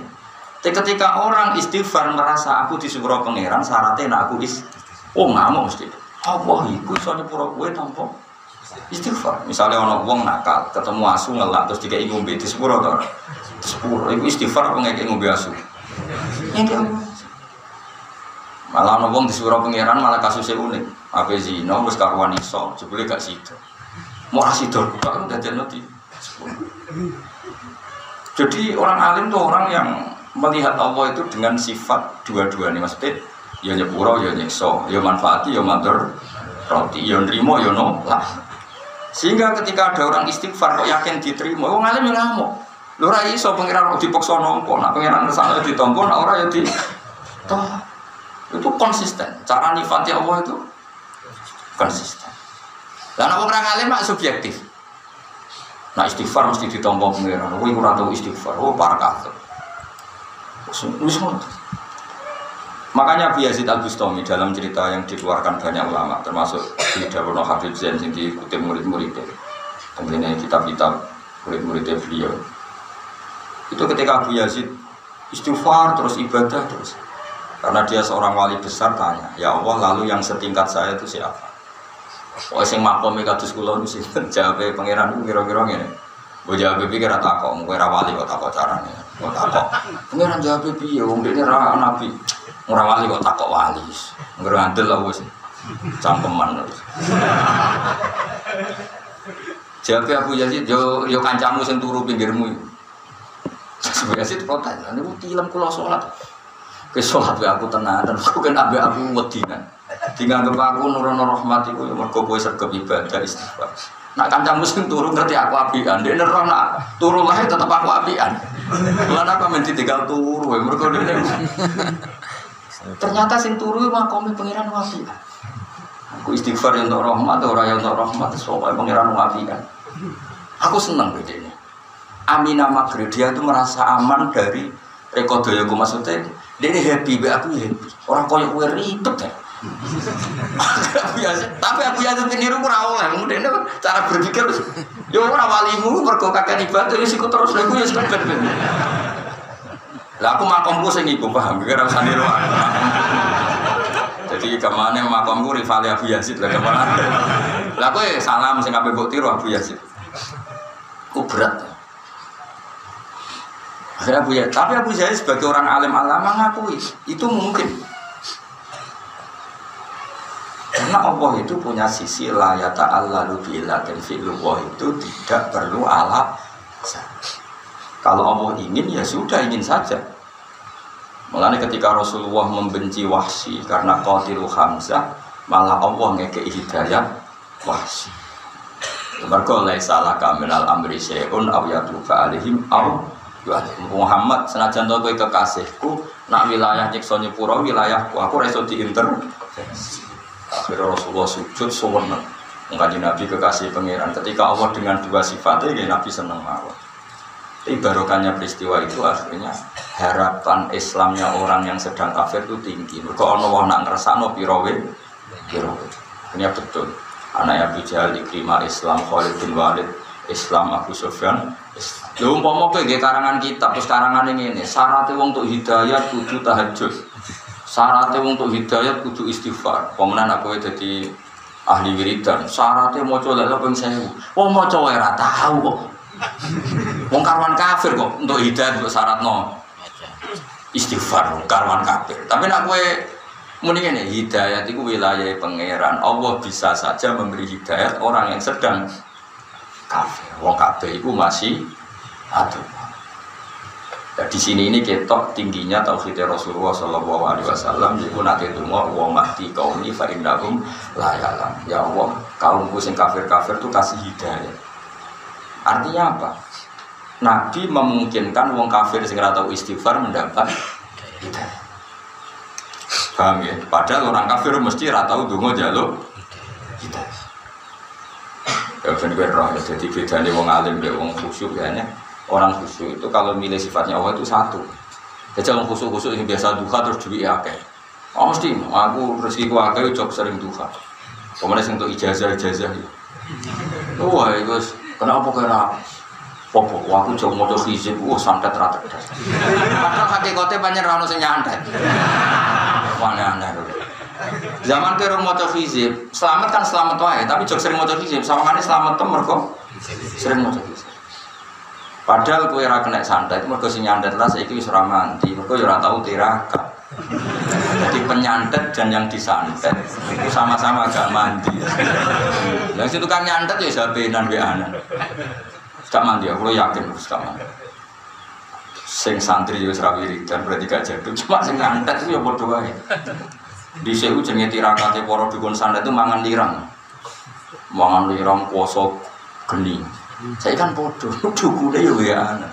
Ketika orang istighfar merasa aku disuruh pangeran, syaratnya nak aku is, oh ngamuk mesti. Allah iku soalnya pura gue tanpa istighfar. Misalnya orang uang nakal, ketemu asu ngelak terus tiga ibu di sepuro tau. Sepuro, itu istighfar apa nggak ngombe asu? Yang Malah orang uang disuruh pangeran malah kasusnya unik. Apa sih? Nomor karuan iso, jebule gak sido. Mau asido, kan udah jadi jadi orang alim itu orang yang melihat Allah itu dengan sifat dua-duanya. Maksudnya ya nyepuro ya nyekso ya manfaati ya matur roti ya nerimo ya lah. Sehingga ketika ada orang istighfar kok yakin diterima? Orang alim yang ngamuk. Lu rai so pengiran di pokso nompo nak pengiran ke sana di tompo nak orang ya di toh itu konsisten cara nifati Allah itu konsisten dan orang alim mak subjektif Nah istighfar mesti ditombol pengiran. Kowe ora tau istighfar. Oh para kafir. Makanya Abu Yazid Al Bustami dalam cerita yang dikeluarkan banyak ulama, termasuk di Dawono Habib Zain yang diikuti murid-muridnya, tentunya kitab-kitab murid-muridnya beliau. Itu ketika Abu Yazid istighfar terus ibadah terus, karena dia seorang wali besar tanya, ya Allah lalu yang setingkat saya itu siapa? Oh sing makom kados kula niku sing jawabe pangeran niku kira-kira ngene. Mbok jawab pikir ora takok, mung ora wali kok takok carane. Kok takok. Pangeran jawab piye wong dekne ra nabi. Ora wali kok takok wali. Ngger andel lah wis. Cangkeman. Jawab Abu Yazid yo yo kancamu sing turu pinggirmu. Abu Yazid protes, niku tilem kula salat. Ke salat aku tenan dan aku kan ambek aku wedinan. Dianggap aku nurono rahmat iku ya mergo kowe sergap ibadah istighfar. Nak kancang muslim turu ngerti aku apian, dia nerang nak turu lah tetap aku apian. Lan apa menti tinggal turu ya mergo dia. Ternyata sing turu makomi pangeran apian. Aku istighfar yang untuk rahmat, orang yang untuk rahmat, soalnya pangeran apian. Aku seneng beda ini. Amina Maghrib dia itu merasa aman dari rekodoyaku maksudnya dia ini happy, aku happy. Orang koyok gue ribet ya. Tapi aku ya tuh niru ora oleh. Kemudian cara berpikir yo ora walimu mergo kakek ibadah wis ikut terus. Aku ya sebentar lah aku makomku sing iku paham? Kira usah niru jadi ke mana makomku? Rival Abu Yazid lah ke mana? Lah aku salam sing kabeh mbok tiru Abu Yazid. Ku berat akhirnya Abu Yazid tapi Abu Yazid sebagai orang alim alama ngakui itu mungkin karena Allah itu punya sisi layata Allah bila dan fi'lullah itu tidak perlu alat. Kalau Allah ingin ya sudah ingin saja. Mulanya ketika Rasulullah membenci wahsi karena qatilu Hamzah, malah Allah ngekei hidayah wahsi. Mergo laisa laka minal amri syai'un aw yatufa alaihim aw Muhammad senajan to kowe kekasihku nak wilayah nyiksa nyepuro wilayahku aku ra iso diintervensi. Akhirnya Rasulullah sujud sewenang. Mengkaji Nabi kekasih pangeran. Ketika Allah dengan dua sifatnya, ya Nabi senang mawon. Tapi barokahnya peristiwa itu akhirnya harapan Islamnya orang yang sedang kafir itu tinggi. Mereka Allah nak ngerasa no pirawe, pirawe. Ini betul. Anak Abu Jahal, Ikrimah Islam, Khalid bin Walid, Islam Abu Sufyan. Lu umpama kowe karangan kitab, terus karangan ini, syaratnya wong untuk hidayah kudu tahajud. Syaratnya untuk hidayat kudu istighfar. Pemenang aku jadi ahli wiridan. Syaratnya mau coba pun saya. Oh mau coba ya tahu kok. Wong karuan kafir kok untuk hidayat untuk syarat no. istighfar karwan kafir. Tapi nak kowe muni ngene, hidayat itu wilayah pangeran. Allah bisa saja memberi hidayat orang yang sedang kafir. Wong kafir itu masih ada. Nah, di sini ini ketok tingginya tauhid Rasulullah Shallallahu Alaihi Wasallam. Jadi nanti itu mau mati kaum ini fa layalam. Ya Allah, kaumku sing kafir kafir tuh kasih hidayah. Artinya apa? Nabi memungkinkan wong kafir sing tahu istighfar mendapat hidayah. Paham ya? Padahal orang kafir mesti ratau dungo jaluk hidayah. Ya ben roh ya jadi bedane wong alim be wong khusyuk ya Orang khusyuk itu kalau milih sifatnya Allah itu satu. Jadi orang khusyuk-khusyuk ini biasa duha terus duit ya akeh. Oh mesti, aku rezeki ku akeh job sering duha. Kemudian untuk ijazah ijazah ya. Wah, itu kenapa kena Popo, aku jauh mau hizib, wah santet rata Padahal hakikatnya banyak rano sing nyantet. Mana aneh Zaman ke mau hizib, selamat kan selamat wae, tapi jauh sering hizib, sama kan selamat tuh mereka sering mau hizib. Padahal kue ra kena santet, mereka si nyantet lah saya wis ora mandi, mereka ya ora tau tirakat. Jadi penyantet dan yang disantet itu sama-sama gak mandi. Yang situ kan nyantet ya sabenan be anan. Gak mandi, aku yakin harus gak. Sing santri ya ora dan berarti gak jatuh, cuma sing nyantet itu ya bodoh wae. Di sewu jenenge tirakate para dukun santet itu mangan lirang. Mangan lirang poso geni. Saya kan bodoh, dukune yo ya ana.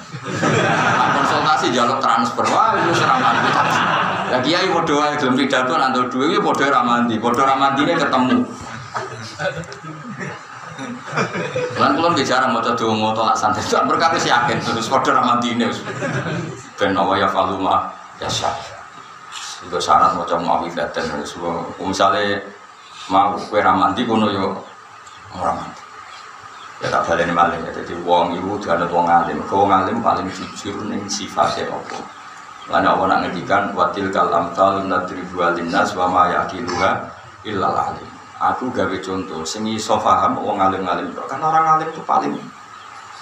Konsultasi jaluk transfer, wah itu seraman kita. Ya kiai bodoh ae gelem pidato nang duwe yo bodoh ra mandi, bodoh ra mandine ketemu. Lan kula bicara mau donga tolak santai, tak berkata si yakin terus bodoh ra mandine wis. Ya faluma ya syah. Itu syarat mau mau dan misalnya mau kue ramandi kono yo orang ya tak balik ini maling. Ya jadi wong ibu ada wong alim. Kau alim paling jujur nih sifatnya apa? Lain apa nak ngedikan watil kalam tal nadri dua linas wa ma yakiluha illal alim. Aku gawe contoh sini iso paham wong alim alim karena orang alim itu paling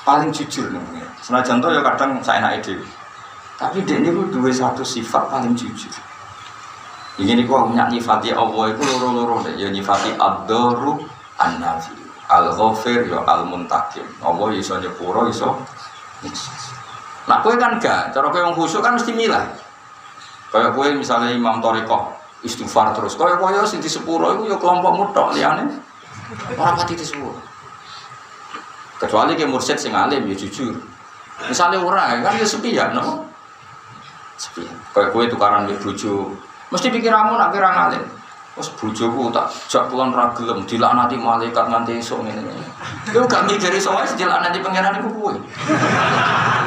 paling jujur nih senajan contoh ya kadang saya naik tapi dia ini dua satu sifat paling jujur ini kok punya nyifati Allah itu loro-loro deh ya nyifati abdoru an-nafi. Al ghafir ya al muntakim Allah iso nyepuro iso nah kue kan gak cara kue yang khusyuk kan mesti milah. Kayak kue misalnya imam toriko istighfar terus. Kayak kue sing di sepuro itu ya kelompok mutok liane orang pati di kecuali kayak mursyid sing alim ya jujur. Misalnya orang kan ya sepi ya no? Sepi kayak kue tukaran di buju mesti pikiranmu nak kira ngalim Terus bujoku tak jak kulon ra gelem dilaknati malaikat nganti esuk ngene. Yo gak mikir iso wae dilaknati pangeran iku kuwe.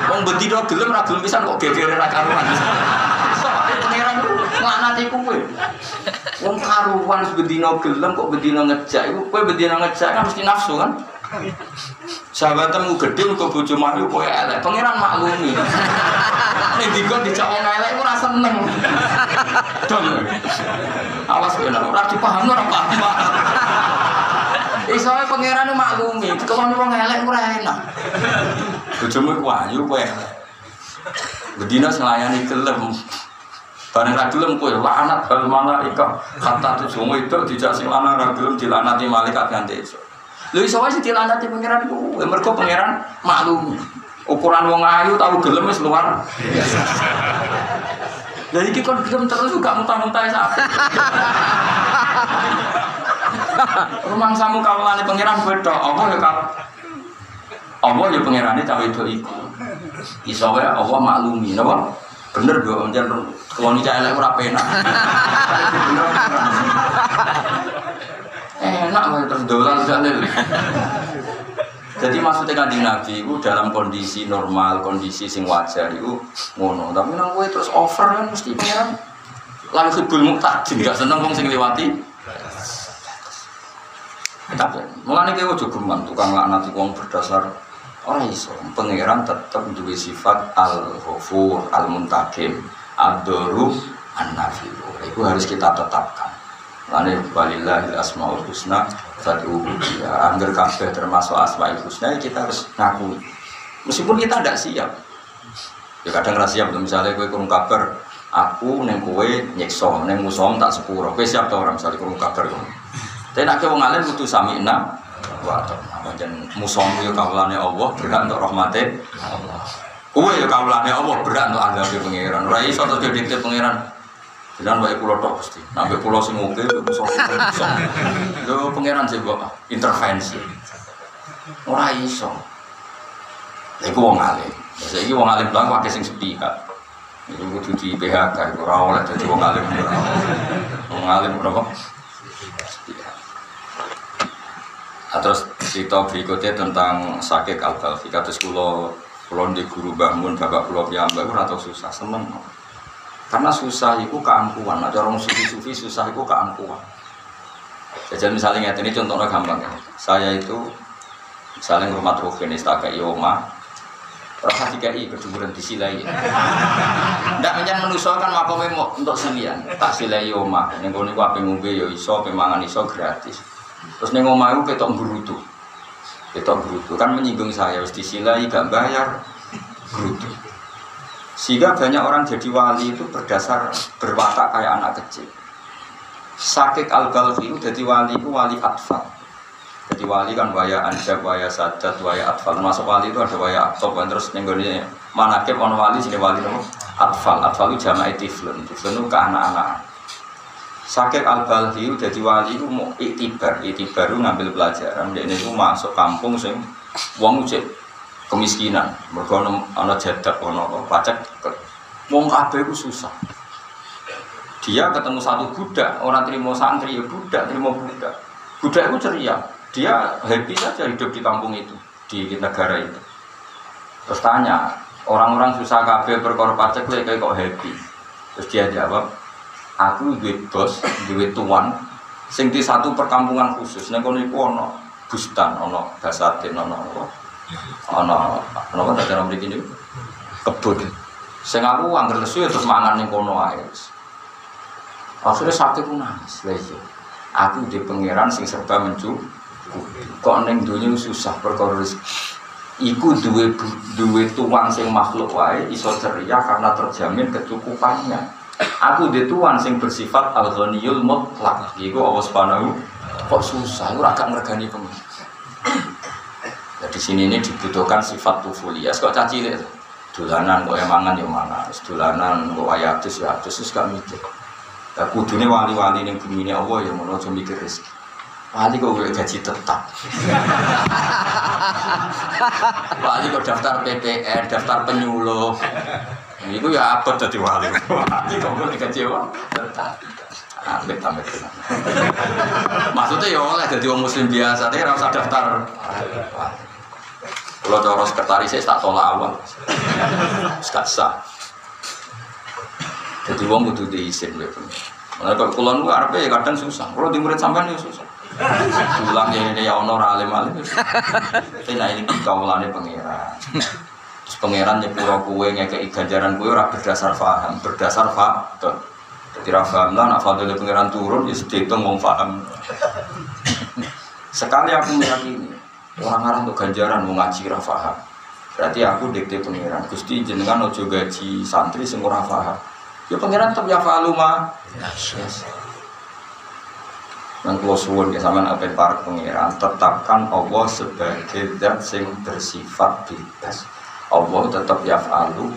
Wong bedino gelem ra gelem pisan kok gegere ra karuan. Iso pangeran iku nglaknati kuwe. Wong karuan bedino gelem kok bedino ngejak iku kowe bedino ngejak kan mesti nafsu kan. Sahabatmu gede kok bojo mayu kowe elek. Pangeran maklumi. Nek dikon dijak wong elek ora seneng. Dong. Awas kowe ora dipaham ora paham. Iso ae pangeran maklumi, kalau wong elek ora enak. Bojomu ku ayu kowe elek. Bedina selayani gelem. Bareng ra gelem kowe laknat hal malaika. Kata tujuh itu dijak sing lanang ra gelem dilanati malaikat nganti esuk. Lho iso wae dilanati pangeran ku, mergo pangeran maklum. Ukuran wong ayu tahu gelem wis luar. Jadi iki kon gelem terus gak muntah-muntah sak. Rumang samu kawulane pangeran beda, apa ya kal? Allah ya pangerane cawe itu iku. Iso wae Allah maklumi, napa? Bener do, njen keloni cah elek ora penak. enak mau terus dolan. Jadi maksudnya kan Nabi itu dalam kondisi normal, kondisi sing wajar itu ngono. Tapi nang kowe terus over kan mesti pengen lalu hibul muktadin gak seneng wong sing liwati. Tapi mulane kowe ojo geman tukang laknat wong berdasar orang iso. Pangeran tetap duwe sifat al-ghafur, al-muntakim, ad-daru, an-nafi. Itu harus kita tetapkan. Lani walillahil asmaul husna fad'uhu ya angger kabeh termasuk asmaul husna ya kita harus ngaku. Meskipun kita tidak siap. Ya kadang rasa siap misalnya gue kurung kabar Aku neng kue nyekso, neng musom tak sepuro. Kue siap tau orang misalnya kurung kabar. Tapi nak wong alim butuh sami enam. Wah, macam musom itu kaulane Allah berat untuk rahmati Allah. Kue ya kaulane Allah berat untuk di pangeran. Rai satu jadi pangeran. Jangan baik pulau tok pasti. Nabi pulau sing oke, musom musom. Itu pangeran sih bapak intervensi. Ora iso. Iku wong alim. Saiki wong alim bilang pakai sing sepihak. Itu kudu di PHK, itu ora oleh dadi wong alim. Wong alim berapa? Nah, terus cerita berikutnya tentang sakit al-balfi. Kula kula di guru bangun bapak kula piyambak ora tau susah, seneng. Karena susah itu keampuan. Nah, orang sufi-sufi susah itu keampuan. Jadi misalnya ini contohnya gampang ya. Saya itu misalnya rumah Rukin istaka Ioma, rasa i kedudukan disilai. Tidak menjan menusokan makomnya mau untuk silian, tak silai Ioma. Yang kau niku apa ngombe yo iso, pemangan iso gratis. Terus neng omah itu ketok berutu, ketok berutu kan menyinggung saya, harus disilai gak bayar berutu. Sehingga banyak orang jadi wali itu berdasar berwatak kayak anak kecil. Sakit al-balfi itu jadi wali itu wali atfal. Jadi wali kan waya anjab, waya sadat, waya atfal. Termasuk wali itu ada waya atop, terus nenggone manakib on wali sini wali itu atfal. Atfal itu jamaah tiflun, tiflun itu ke anak-anak. Sakit al-balfi itu jadi wali itu mau iktibar, iktibar itu ngambil pelajaran. Dia itu masuk kampung sing wong ucap kemiskinan. Mereka ana jadak ana pacak wong kabeh iku susah. Dia ketemu satu budak orang terima santri ya budak terima budak. Budak itu ceria. Dia happy saja hidup di kampung itu di negara itu. Terus tanya orang-orang susah kabeh perkara pacak kayak kok happy? Terus dia jawab aku duit bos duit tuan sing di satu perkampungan khusus nek kono iku ana bustan ana basatin ana ana napa dadak mriki niku? Kebun. Sing aku angger lesu ya terus mangan ning kono ae akhirnya sakit pun nangis lha iya. aku di pangeran sing serba mencu kok ning donya susah perkara iku duwe duwe tuan sing makhluk wae iso ceria karena terjamin kecukupannya. Aku di tuan sing bersifat al-ghaniyul mutlak. Iku Allah Subhanahu kok susah? Ora gak ngregani pengen di sini ini dibutuhkan sifat tufulias. Kok caci itu? Dulanan kok emangan ya mana? Dulanan kok ayatus ya atus terus gak mikir. Ya kudune wali-wali ning bumi ini Allah ya mau aja mikir rezeki. Wali kok gue gaji tetap. wali kok daftar PPN, daftar penyuluh. Itu ya abot jadi wali. Wali kok gue gaji apa? Tetap. Amit amit Maksudnya ya oleh jadi orang muslim biasa, tapi rasa daftar. Kalau cara sekretaris saya tak tolak awal, gak sah. Jadi butuh diizin gitu. Nah, kalau kulon gua arpe ya kadang susah. Kalau di murid sampean ya susah. Pulang ya ini ya honor alim alim. Tapi nah ini kaulane pangeran. Terus pangeran nyepuro kue ngekei ganjaran kue ora berdasar faham, berdasar faktor. Jadi rafaham lah, nak fadil pangeran turun, ya sedih mau faham. Sekali aku meyakini, Orang-orang untuk ganjaran mau ngaji rafaham. Berarti aku dikte pangeran. Gusti jenengan ojo gaji santri sing ora faham. Ya pangeran tetap ya faluma. Yes. Dan kalau suwun ya sama apa para pangeran tetapkan Allah sebagai zat sing bersifat bebas. Allah tetap ya falu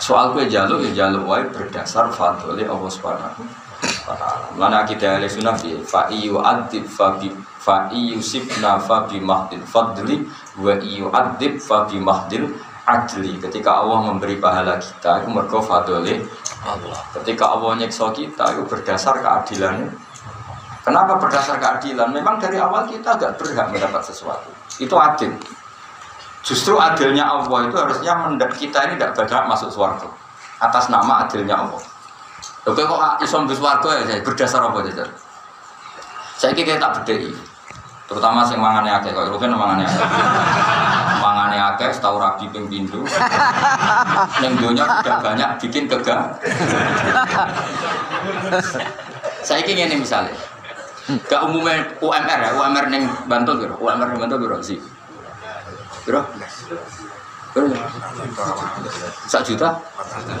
Soal kue jaluk ya jaluk wae berdasar fadli Allah Subhanahu wa taala. Mana kita ahli sunnah ya fa iyu adib fa fa iyu sibna fa bi mahdil fadli wa iyu adib fa bi mahdil adli. Ketika Allah memberi pahala kita itu mergo fadli Allah. Ketika Allah nyekso kita itu berdasar keadilannya. Kenapa berdasar keadilan? Memang dari awal kita agak berhak mendapat sesuatu. Itu adil. Justru adilnya Allah itu harusnya kita ini tidak berhak masuk surga atas nama adilnya Allah. Oke kok isom bis warga ya berdasar apa jajar? Saya kira tak bedai, terutama sing mangane akeh kok rugen mangane akeh. Mangane akeh setahu rabi ping pintu. Ning donya tidak banyak bikin kegah. Saya kira ini misalnya. Gak umumnya UMR ya, UMR neng Bantul gitu. UMR neng Bantul gitu sih. Bro. Sak juta?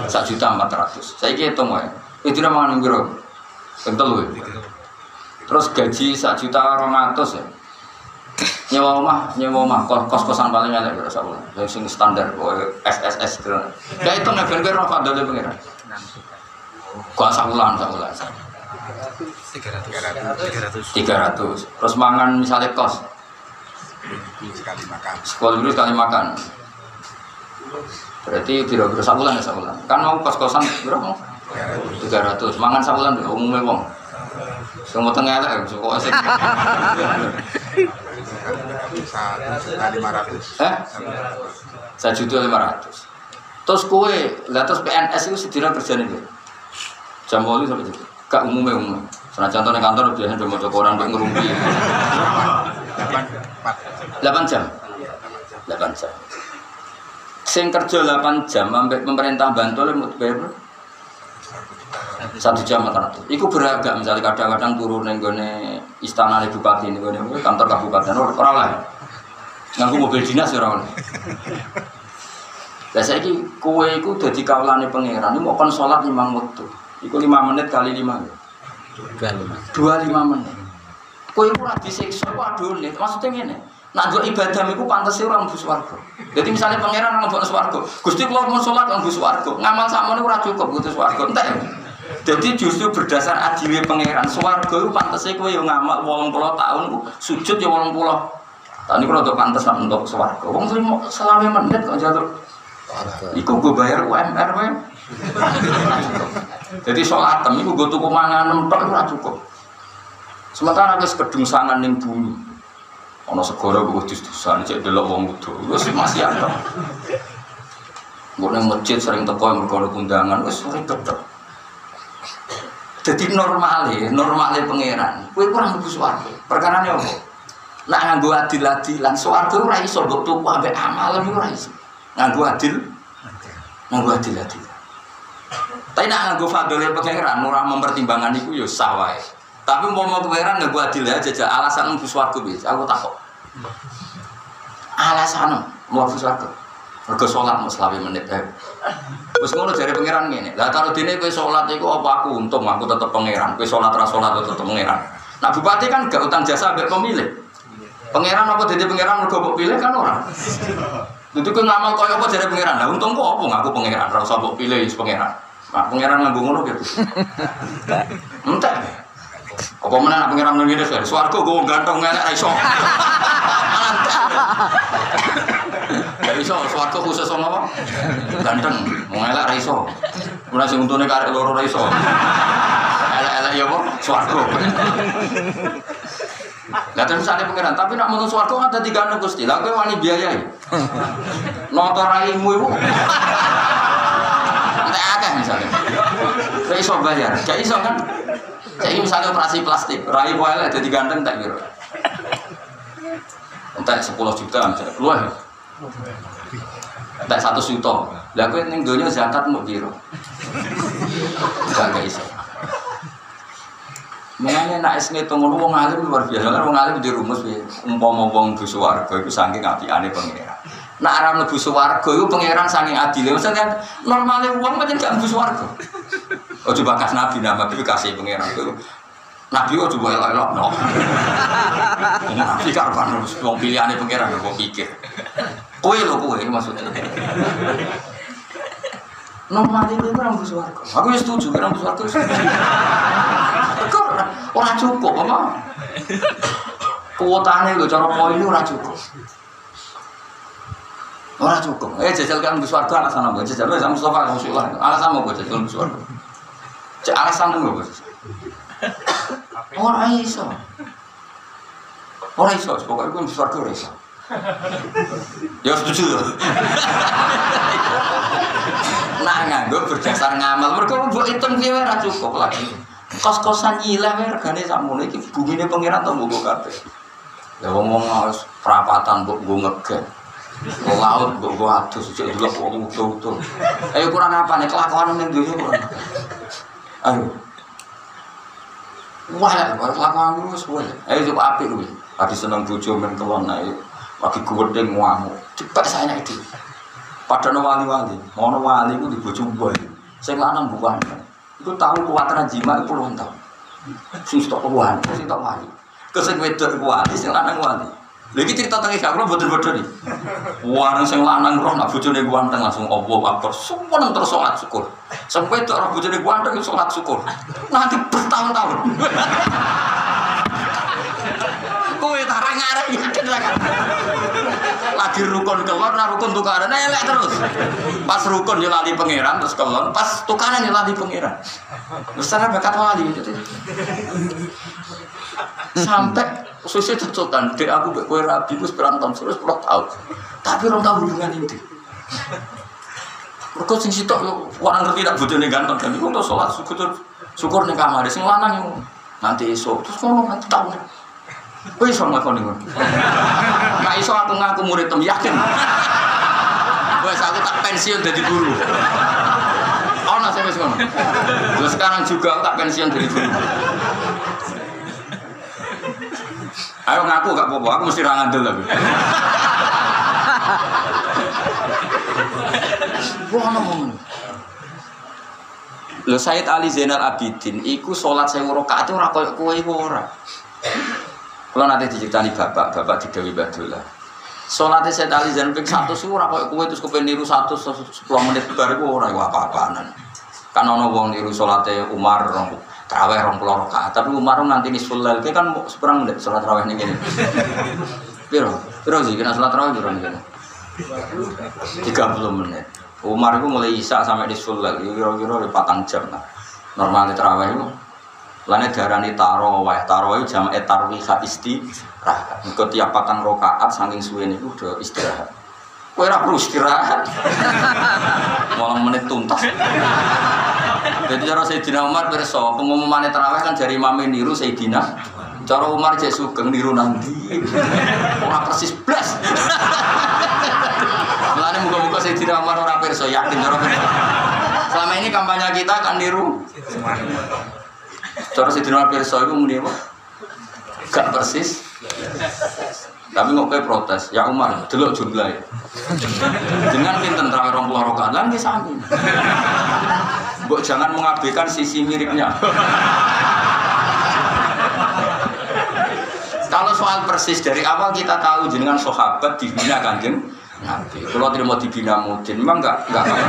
Sak juta empat ratus. Saya hitung ya. Itu nama biro. Kental Terus gaji sak juta orang ratus ya. Nyewa rumah, nyewa rumah, kos kos kosan paling elek berapa bulan. Yang sing standar, SSS gitu. Ya itu fadl pengiran. Kau sak bulan, sak bulan. Tiga ratus. Tiga ratus. Terus mangan misalnya kos. Sekali makan. Sekolah dulu sekali makan. Berarti tidak berapa sabulan ya sabulan. Kan mau kos-kosan berapa? Tiga ratus. Mangan sabulan umumnya wong. Semua tengah suka asik. Satu juta lima ratus. Satu juta lima ratus. Terus kue, lihat terus PNS itu sedira kerja nih. Jam bolu sampai jadi. Gak umumnya umum. Sana contohnya kantor biasanya udah mau koran buat ngerumpi. Delapan jam. Delapan jam sing kerja 8 jam sampai pemerintah bantu oleh bayar satu jam atau. Iku beragam misalnya kadang-kadang turun gone istana di bupati nih gone kantor kabupaten orang lain. Nganggu mobil dinas orang. Lah saiki kowe iku dadi kawulane pangeran, mau kon salat lima waktu. Iku lima menit kali lima. Dua lima menit. Kowe ora disiksa kok adone. Maksudnya ngene. Nak gue ibadah itu pantas orang bus warga. Jadi misalnya pangeran orang bus warga, gusti keluar mau sholat orang bus warga, ngamal sama ini cukup butuh warga. Entah. Jadi justru berdasar adilnya pangeran swarga itu kue yang ngamal wolong puluh tahun sujud ya wolong puluh. Tadi kalau untuk pantas untuk swarga, wong mau selama menit kok jatuh. Iku gue bayar UMR we. Jadi sholat tem, iku gue tuku mangan nempak itu cukup. Sementara ada kedung sangan ning bumi. Ono segoro gue dus-dusan cek delok wong wudu. Wis masih ada. Gue nang masjid sering teko yang berkono undangan wis sering tetep. Jadi normal ya, normal ya pangeran. Kue kurang bagus suarga. Perkara ini apa? Nak nganggo adil-adilan suarga ora iso tuku ambek amal ora iso. Nganggo adil, nganggo adil-adil. Tapi nak nganggo fadole pangeran ora mempertimbangkan iku ya sawah. Tapi mau mau pangeran buat adil aja, aja alasan mau suaraku bis. Aku takut. Alasan mau suaraku. Mereka sholat mau selawi menit. Eh. Terus ngono dari pangeran ini. Lah kalau dini kue sholat itu apa aku untung aku tetap pangeran. Kue sholat ras sholat tetap pangeran. Nah bupati kan gak utang jasa sampai pemilih. Pangeran apa jadi pangeran mereka pilih kan orang. Itu kan ngamal kau apa jadi pangeran. Nah untung kok apa ngaku pangeran. Rasa pilih pangeran. Nah pangeran nganggu ngono gitu. Entah. Apa nak pengiran ngene sih? Swarga gue ganteng ngelak iso. Gak iso, swarga khusus sama apa? Ganteng, mau ngelak iso. Mulai sing untune karek loro iso. Elek-elek ya apa? Swarga. Lah terus ada pengiran, tapi nak menurut swarga kan tadi ganteng Gusti. Lah kowe wani biayai. Notor raimu ibu. Entek akeh misalnya. Kowe iso bayar, gak iso kan? Saya misalnya operasi plastik, rai poel jadi ganteng tak kira. Entah 10 juta misalnya keluar. Entah satu juta. Lah kowe ning donya zakat mau kira. Enggak gak iso. Mengenai nak es ngitung ngono wong alim luar biasa. Kan wong alim di rumus ya. Umpama wong dosa warga iku saking apikane pangeran. Nak ora mlebu swarga iku pangeran saking adile. Maksudnya normalnya wong pancen gak mlebu swarga. Ojo bakas nabi tapi kasih pangeran. Nabi ojo boleh elok no. Nabi karban wong pilihane pangeran kok pikir. Kowe lho kowe maksudnya. Normal itu orang bus warga. Aku ya setuju orang bus warga. Kok orang cukup apa? Kuotanya lho cara poin ini orang cukup. Orang cukup. Eh jajal kan bus warga alasan apa? Jajal sama Mustafa Rasulullah. Alasan apa jajal bus warga? Cek alasan apa Orang iso. Orang iso. Pokoknya gue bus warga orang iso. Ya setuju. nah nganggo berdasar ngamal. Mereka buat hitung dia ora cukup lagi. Kos-kosan nyilah regane sakmono iki bumine pangeran to mbok kabeh. Ya wong-wong harus perapatan mbok nggo ngegen. Ke laut mbok go adus sejak dulu wong utuh-utuh. Ayo kurang apa nih kelakuan ning dunya kurang. Ayo. Wah, kelakuan lu semua. Ayo coba apik kuwi. Lagi seneng bojo men kelon ae. Lagi gede ngamuk. Cepat saya itu. Padahal wali-wali, mau wali itu di bojo boy. Sing lanang bukan. Iku tahu kuatan jima itu puluhan tahun. Sing stok wali, sing stok wali. Kesing wedok wali, sing lanang wali. Lagi cerita tentang Isya, kalau bodoh-bodoh nih. Warang sing lanang roh, nak bojone ganteng langsung opo akbar. Semua nang terus syukur. Sampai itu orang bojone ganteng sholat syukur. Nanti bertahun-tahun. Kowe tarang ngarep yakin lah kan. Lagi rukun kelon, nah rukun tukaran, elek terus. Pas rukun ya lali pangeran, terus kelon. Pas tukaran ya lali pangeran. Besar bakat wali. Sampai Susi cecotan, dek aku mbek kowe rabi wis pirang tahun, terus puluh tahun. Tapi orang tahu hubungan ini. Mereka sing sitok yo orang ngerti tak bojone ganteng kan iku untuk salat syukur syukur ning kamar sing lanang nanti esok terus ngono nanti tahun. Kowe iso ngakoni ngono. Nek iso aku ngaku murid tem yakin. Wes aku tak pensiun jadi guru. Ono sing wis. Terus sekarang juga tak pensiun dari guru. Ayo ngaku gak apa-apa, aku mesti ra ngandel tapi. Ngomong. Lho Said Ali Zainal Abidin iku salat sewu rakaat ora koyo kowe iku ora. Kalau nanti diceritani bapak, bapak di Dewi Badullah. Sholatnya Said Ali Zainal ping satu sih ora koyo kowe terus kepen niru satu sepuluh menit bar iku ora iku apa-apaanan. Kan ono wong niru sholatnya Umar terawih rong puluh rakaat, tapi Umar nanti nisful lail kan mau seperang menit sholat terawih ning kene. Piro? Piro sih kena sholat terawih piro ning kene? 30 menit. Umar itu mulai isak sampai di sulal, kira-kira di patang jam lah. Normalnya terawih itu, lainnya darani tarawih, tarawih jam etarwi isti, istirahat. Ikut tiap patang rokaat, saking suwe itu udah istirahat. Kue perlu istirahat, malam menit tuntas. Jadi cara Sayyidina Umar berso, pengumuman terawih kan dari mami niru Sayyidina. Cara Umar cek sugeng niru nanti, orang persis blas. Mulane muga-muga saya tidak Umar orang perso yakin perso. Selama ini kampanye kita akan niru. Cara Sayyidina Umar perso itu muni? Gak persis. Tapi nggak kayak protes, ya Umar, delok jumlah ya. Dengan pinten terawih rong puluh rokaat, lan sami. Mbok jangan mengabaikan sisi miripnya. Kalau soal persis dari awal kita tahu jenengan sahabat dibina kanjeng Nabi. Kalau tidak mau dibina mungkin memang enggak enggak apa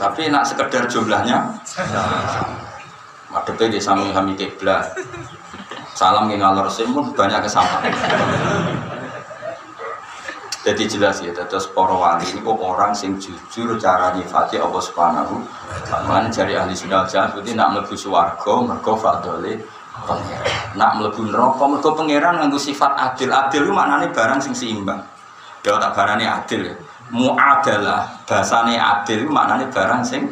Tapi nak sekedar jumlahnya Madepe di sami kami kiblat. Salam ke ngalor pun banyak kesamaan. Jadi jelas ya, terus para wali ini kok orang sing jujur cara nyifati Allah Subhanahu wa jari ahli sunnah jahil nak mlebu swarga mergo fadole pangeran. Nak mlebu neraka mergo pangeran nganggo sifat adil. Adil itu maknane barang sing seimbang. Ya tak barane adil ya. Muadalah bahasane adil itu maknane barang sing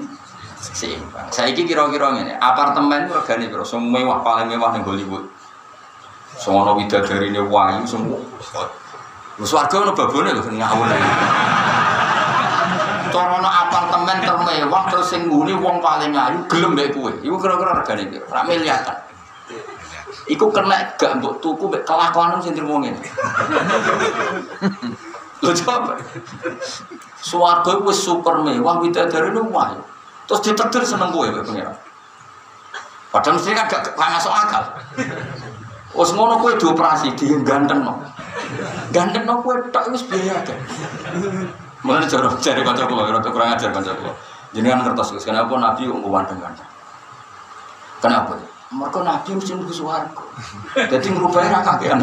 seimbang. Saiki kira-kira ngene, apartemen regane piro? Sing mewah paling mewah ning Hollywood. Ana widadarine wayu semua. Swarga ono babone lho ngawur. Cara ana apartemen termewah terus sing nguni wong paling ayu gelem mbek kowe. Iku kira-kira regane piro? Ra miliaran. Iku kena gak mbok tuku mbek kelakuan sing trimo ngene. Lho coba. Swarga wis super mewah widadari nu wah. Terus ditetir seneng kowe mbek pengira. Padahal mesti kan gak masuk akal. Wes ngono kowe dioperasi di ganteng no. Kowe tok wis biaya akeh. Mulane cara cari kanca kula, rada kurang ajar kanca kula. Jenengan ngertos Gus, kenapa Nabi kok ganteng-ganteng? Kenapa? Mereka nabi mesti nunggu suaraku. Jadi ngerubah ra kakean.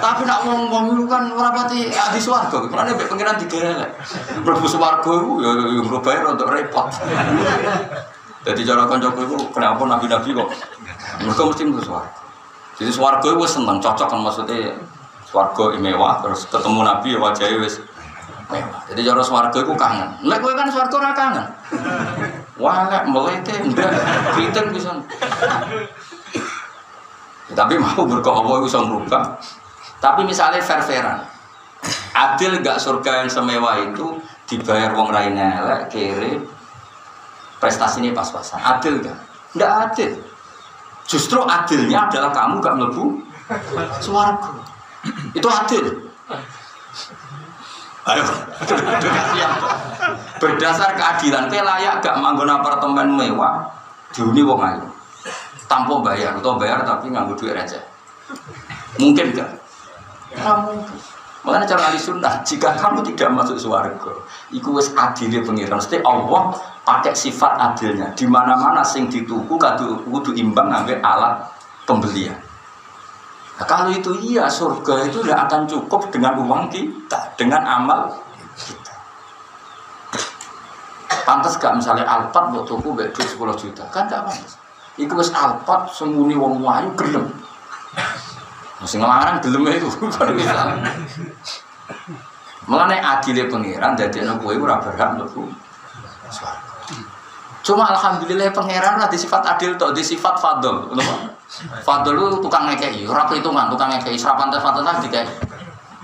Tapi nak ngomong itu kan ora pati adi swarga. Mulane mek pengiran digelek. Mlebu swarga iku ya ya ngerubah untuk repot. Jadi cara kancaku itu kenapa nabi-nabi kok mereka mesti nunggu swarga. Jadi swarga itu seneng cocok kan maksudnya swarga mewah terus ketemu nabi ya wajahnya wis mewah. Jadi cara swarga itu kangen. Lek kowe kan swarga ora kangen. Wah, lek melete ndak kriting bisa. Tapi mau Allah bisa merubah. Tapi misalnya fair-fairan. Adil gak surga yang semewah itu dibayar wong lainnya elek kere prestasinya pas-pasan. Adil gak? Nggak adil. Justru adilnya adalah kamu gak melebu suaraku. Itu adil. Ayo. Berdasar keadilan, kayak layak gak manggon apartemen mewah, diuni wong ayu. Tanpa bayar, atau bayar tapi nganggo duit receh. Mungkin gak? Kamu Makanya cara ahli sunnah, jika kamu tidak masuk surga, itu wis adilnya pengiran. Mesti Allah pakai sifat adilnya. Di mana mana sing dituku kadu kudu imbang ngambil alat pembelian. Nah, kalau itu iya, surga itu tidak akan cukup dengan uang kita, dengan amal kita. Pantas gak misalnya Alphard buat tuku duit 10 juta, kan gak pantas. Iku wis Alphard sembunyi wong wayu gelem. Masih ngelarang belum itu kan bisa. Mengenai adilnya pangeran, jadi anak kue ora berhak mlebu Cuma alhamdulillah pangeran lah di sifat adil tuh, di sifat fadl. Fadl lu tukang ngekei, ora hitungan, tukang ngekei, serapan fadl lah dikai.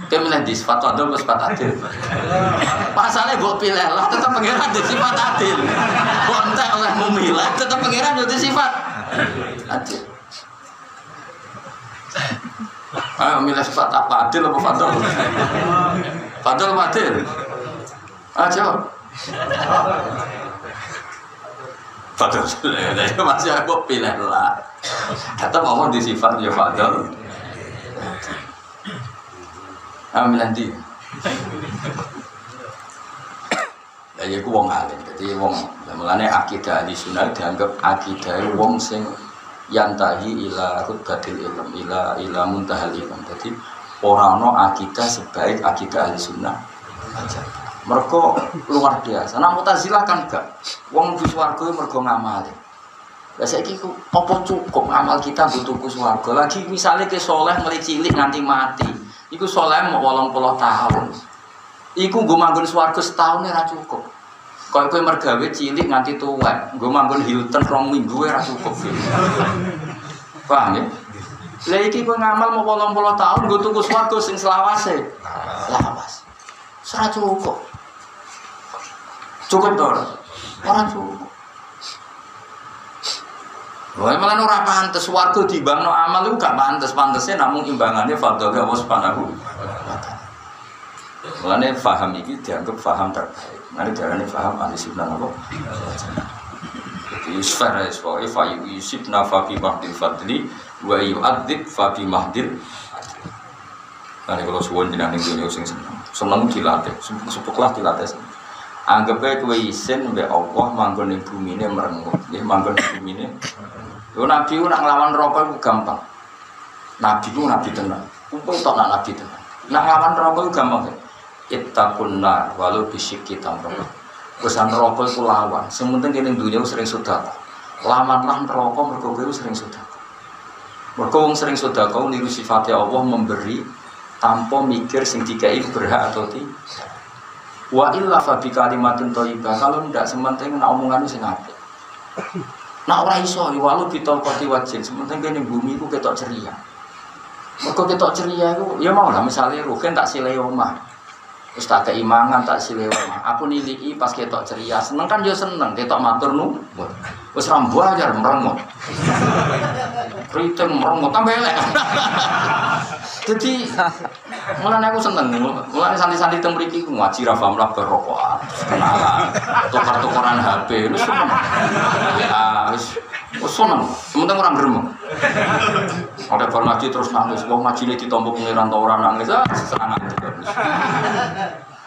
Dia milih di sifat fadl atau sifat adil. Masalahnya gue pilih lah, tetap pangeran di sifat adil. Kontek oleh memilih, tetap pangeran di sifat adil. Ayo milih sifat apa? Adil apa fadl? Fadl apa adil? Ayo Fadl itu masih aku pilih lah. Kata mau di sifat ya Fadl. Ayo milih di. Ya iku wong alim. Jadi wong mulane akidah ahli sunnah dianggap akidah wong sing yantahi ila rutbatil ilm ila ila muntahal ilm jadi orang no akidah sebaik akidah ahli sunnah aja mereka luar biasa nah mutazilah kan gak wong di suarga mereka ngamali lah saya kira apa cukup amal kita butuh ke suarga lagi misalnya ke soleh mulai cilik nganti mati iku soleh mau wolong puluh tahun iku gue manggun suarga setahun ya cukup kalau gue mergawe cilik nganti tua, gue manggon Hilton rong minggu ya cukup. Paham ya? Lah iki gue ngamal mau polong puluh tahun, gue tunggu suatu sing selawase. Lawas. Serah cukup. Cukup dong. Orang cukup. Wah, emang ora pantes warga dibangno amal itu gak pantes pantesnya namun imbangannya fadl Allah Subhanahu wa taala. Mulane faham ini dianggap faham terbaik. Nanti darah ini faham ahli sunnah apa? Jadi sfera pokoknya fa yusib nafabi mahdil fadli wa yu'adzib fabi mahdil Nanti kalau suwon jenang ning dunia sing seneng, seneng dilatih, sepuklah dilatih. Anggap aja kue isin be Allah manggon bumi ini merengut, ya manggon ning bumi ini. Yo nabi nak nglawan rokok itu gampang. Nabi itu nabi tenang, kumpul tok nabi tenang. Nak nglawan rokok itu gampang. Ittaqun nar walau bisyikki tamrah. Pesan rokok itu lawan. Sementing kene dunia sering sudah. Lawanlah rokok mergo kowe sering sudah. Mergo sering sudah kau niru sifatnya Allah memberi tanpa mikir sing dikai berhak atau tidak. Wa illa fa bi kalimatin thayyibah. Kalau ndak sementing nak omongan sing apik. Nak ora iso walau bitolkoti wajin. Sementing kene bumi iku ketok ceria. Mergo ketok ceria iku ya mau lah misalnya rugen tak silai omah. Wis tak keimangan tak silewa. Aku niliki pas ketok ceria. Seneng kan yo seneng ketok matur nu. Wis rambu ajar merengut. Kriting merengut tambah elek. Jadi mulai aku seneng, mulai santai-santai teng mriki ku ngaji ra paham lah berrokokan, kenalan, tukar-tukaran HP, wis seneng. Ya wis wis seneng, sementing orang gremeng. Ada bar ngaji terus nangis, wong ngaji ini ditompo pengiran tau orang nangis, ah serangan.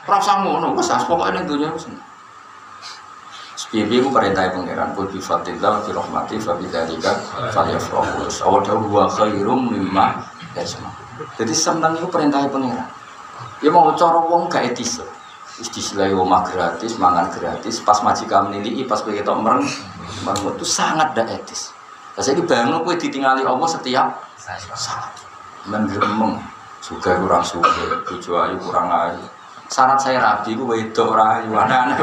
Rasa ngono, wis pokoknya ning dunya wis. Sepiye ku perintah pangeran kul bi fadlillah fi rahmati fa bi dzalika falyafrahu. Awal wa khairum mimma yasma. Jadi seneng itu perintah pangeran. Ya mau cara wong gak etis. Wis disilai omah gratis, mangan gratis, pas majikan meniliki, pas kowe ketok mereng, mereng itu sangat gak etis. Lah saiki bayangno kowe ditinggali Allah setiap saat. Mendremeng, suka kurang suka, bojo ayu kurang ayu. Syarat saya rapi, gue wedok ora ayu, aneh-aneh.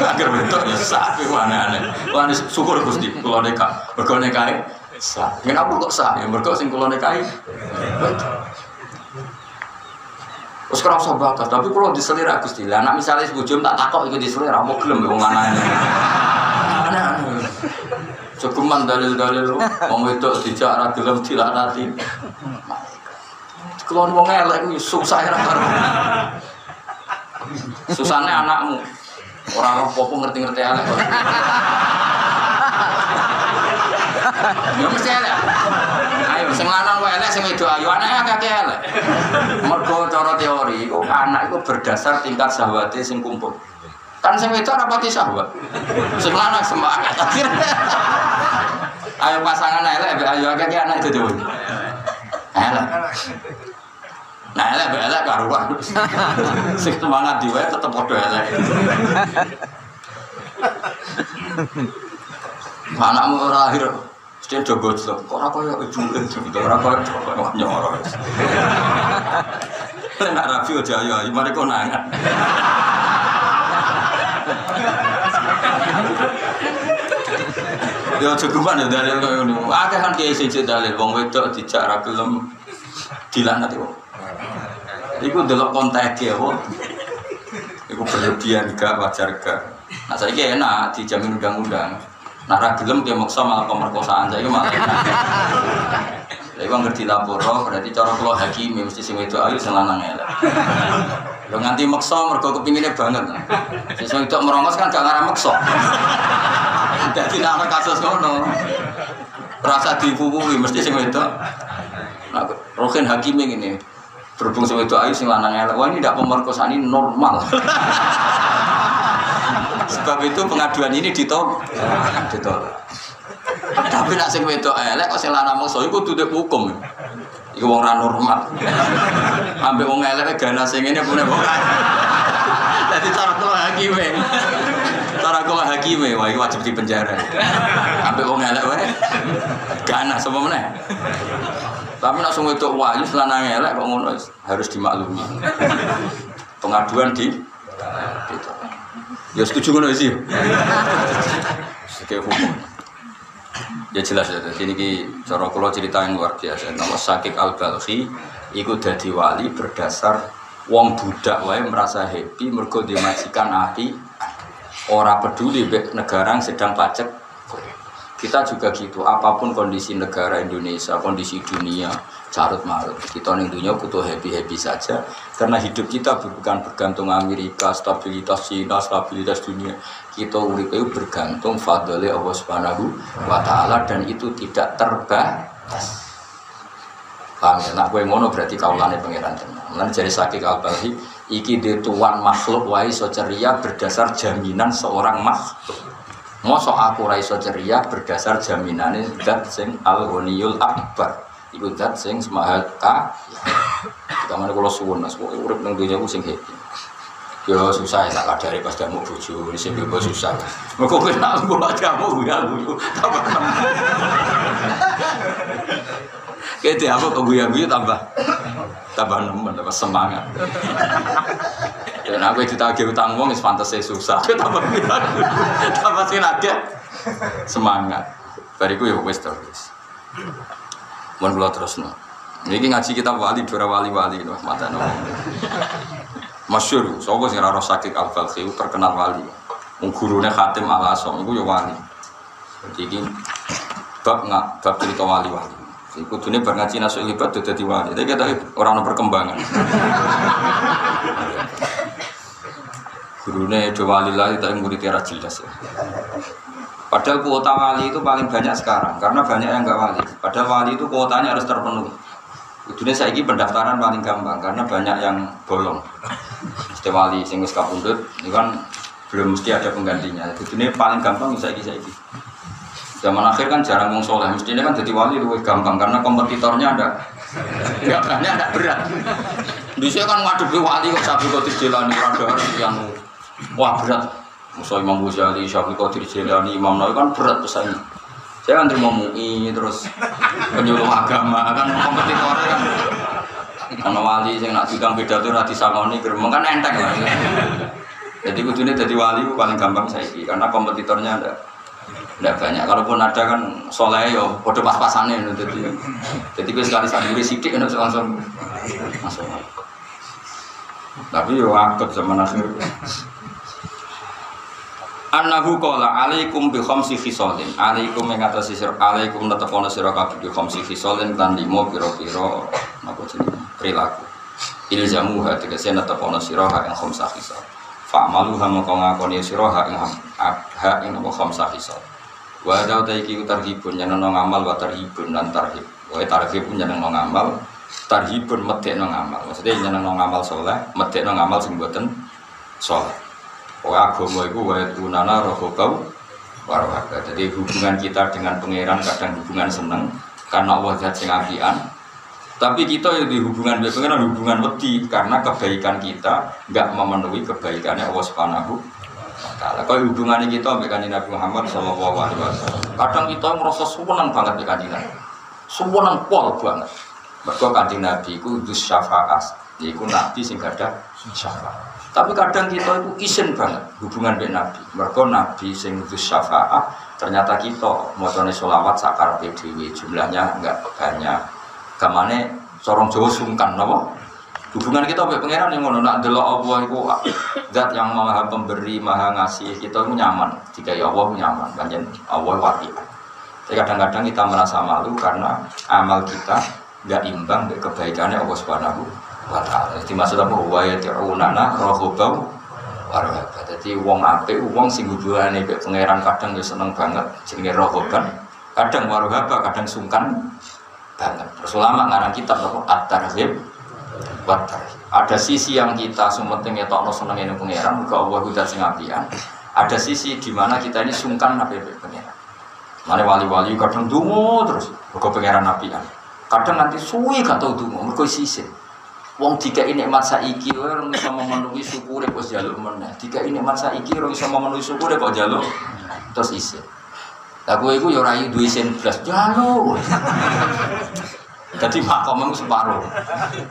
Agar wedok ya sapi aneh-aneh. Wah, syukur Gusti, kula neka, mergo nekae sah. Kenapa kok sah? Ya mergo sing kula nikahi. Wes kira usah batas, tapi kalau diselira Gusti. Lah anak misalnya bojo tak takok iku diselira mau gelem wong. Aneh-aneh. Cukuman dalil-dalil wong wedok dijak ra gelem dilanati. Kelon wong elek susah ya karo. Susahnya anakmu. Orang roh popo ngerti-ngerti elek. kok. Ya mesti elek. Sing lanang wae elek sing wedok ayo anake akeh elek. Mergo cara teori iku anak iku berdasar tingkat syahwate sing kumpul. Kan sing wedok ora pati syahwat. Sing lanang semangat akhirnya. Ayo pasangan elek ayo akeh anak itu dhewe. Elek. Nah, elek mbek elek karuan. Sing semangat diwe tetep padha elek. Anakmu ora akhir Mesti do gojlok, kok ora koyo ibu itu, ora koyo kok nyoro. Nek rapi aja ayo ayo mari konangan. Yo cukupan ya dalil koyo ngono. Akeh kan kiai sing dalil wong wedok dijak ra gelem dilanat iku. Iku delok konteke apa? Iku berlebihan gak wajar gak. Nah saiki enak dijamin undang-undang. Nah ra gelem ki maksa malah pemerkosaan saiki malah. Lha iku ngerti laporo berarti cara kula hakim mesti sing wedok ayu sing lanang nganti maksa mergo kepingine banget. Sing wedok merongos kan gak ngarep maksa. Dadi nek ana kasus ngono. Rasa dipupuhi mesti sing wedok. Nah, Rohin hakim ini berhubung sing wedok ayu sing lanang. Wah ini tidak pemerkosaan ini normal. Sebab itu pengaduan ini ditolak. Ditolak. Tapi nak sing wedok elek kok sing lanang mokso iku hukum. Iku wong ra normal. Ambek wong elek gana sing ngene punya wong. Dadi cara kula hakime. Cara kula hakime iku wajib di penjara. Ambek wong elek wae. Gana sapa meneh. Tapi nak sing wedok wayu selanang elek kok ngono harus dimaklumi. Pengaduan di ditolak. Ya setuju ngono sih. Oke hukum. Ya jelas ya. Jadi ini cara kula cerita yang luar biasa. Nama Sakik Al Balhi iku dadi wali berdasar wong budak wae merasa happy mergo dimajikan api ora peduli negara yang sedang pacek kita juga gitu apa pun kondisi negara Indonesia kondisi dunia carut marut kita ning dunia butuh happy happy saja. Karena hidup kita bukan bergantung Amerika stabilitas Cina stabilitas dunia. Kita urip itu bergantung fadli Allah Subhanahu wa taala dan itu tidak terbatas. Paham ya? Nak kowe ngono berarti kaulane pangeran tenan lan jadi sakit al-balhi iki de tuan makhluk wae iso ceria berdasar jaminan seorang makhluk Mosok aku ra iso ceria berdasar jaminane zat sing al-ghaniyul akbar. Iku zat sing semaha ka kamane kula suwun kok urip nang dunya ku sing happy. Yo susah ya tak kadari pas damu bojo. Sing bebas susah. Mergo kowe nak mbok damu ya guyu tambah Kete apa kok guyu-guyu tambah tambah nemen tambah semangat dan aku ditagih utang wong wis pantes susah tambah tambah sing lagi semangat bariku ya wis to wis Mohon kula terusno. Niki ngaji kita wali dora wali-wali no mata no. Masyur, sapa sing ora sakit al balkhi terkenal wali. Wong Khatim Al Asom iku ya wali. Jadi bab nggak bab cerita wali-wali. Iku dunia bar ngaji nasuk libat dadi wali. Tapi kita orang perkembangan. Gurune do wali lah tapi murid ra jelas ya. Padahal kuota wali itu paling banyak sekarang karena banyak yang nggak wali. Padahal wali itu kuotanya harus terpenuhi. Dunia saya ini pendaftaran paling gampang karena banyak yang bolong. Mesti wali sing wis kapundhut ini kan belum mesti ada penggantinya. Dunia paling gampang saya ini saya ini. Zaman akhir kan jarang wong soleh. Mestinya kan jadi wali lebih gampang karena kompetitornya ada nggak banyak, ada berat. Bisa kan ngadepi wali kok sabu kok dijelani rada yang wah berat. Musa Imam Ghazali, Syafi'i Qadir Jilani, Imam Nawawi kan berat pesaingnya. Saya kan terima MUI terus penyuluh agama kan kompetitornya kan. Karena wali yang nak bidang beda tuh rati sangoni geremeng kan enteng lah. Jadi kudunya jadi wali paling gampang saya karena kompetitornya ada tidak banyak. Kalaupun ada kan soleh yo bodoh pas-pasannya jadi jadi gue sekali sendiri sidik kan langsung masuk. Tapi yo akut zaman akhir. Annahu qala alaikum bi khamsi khisalin. Alaikum ing atas sira alaikum netepono sira kabeh bi khamsi khisalin lan limo pira-pira napa jenenge? perilaku. Ilzamu ha tegese netapono sira ha ing khamsah khisal. Fa'malu ha mongko ngakoni sira ha ing ha ing apa khamsah khisal. Wa ada ta iki tarhibun nyenengno ngamal wa tarhibun lan tarhib. Wa tarhibun nyenengno ngamal, tarhibun medekno ngamal. Maksudnya nyenengno ngamal saleh, medekno ngamal sing boten saleh. Pokoknya agama itu wa tunana rohobau warwaga. Jadi hubungan kita dengan pangeran kadang hubungan seneng karena Allah zat sing apian. Tapi kita yang di hubungan dengan pangeran hubungan wedi karena kebaikan kita nggak memenuhi kebaikannya Allah Subhanahu taala. Kalau hubungannya kita dengan kanjeng Nabi Muhammad Shallallahu Alaihi Wasallam, kadang kita merasa senang banget dengan kanjeng Nabi, pol banget. Mereka kanjeng Nabi itu dus syafaat, yaitu Nabi sing ada syafaat. Tapi kadang kita itu isin banget hubungan dengan Nabi. Mereka Nabi sing dus syafaat, ternyata kita mau sholawat sakar PDW jumlahnya enggak banyak. Kamane sorong Jawa sungkan, nopo hubungan kita sampai pangeran yang ngono nak delok Allah itu zat yang maha pemberi maha ngasih kita itu nyaman. Jika ya Allah nyaman. Banyak Allah wati. Tapi kadang-kadang kita merasa malu karena amal kita nggak imbang dengan kebaikannya Allah subhanahu wa taala. Jadi maksud apa? Wa yati'unana rohobau warahaba jadi wong ape wong sing hubungane mek pangeran kadang ya seneng banget jenenge rohoban kadang warahaba kadang sungkan banget. Terus ulama ngarang kitab apa? At-tarhib watar. Ada sisi yang kita sumeting no seneng ini pangeran, muga Allah udah sing apian. Ada sisi di mana kita ini sungkan nabi pangeran. Mana wali-wali kadang dungu terus, muga pangeran apian. Kadang nanti suwi gak tau dungu, mergo sisi. Wong tiga ini emat saiki, orang bisa memenuhi syukur kok jaluk mana. Tiga ini emat saiki, orang bisa memenuhi syukur kok jaluk terus isi. Lah gue itu ya rayu duwe sen belas jaluk. Jadi makom itu separuh.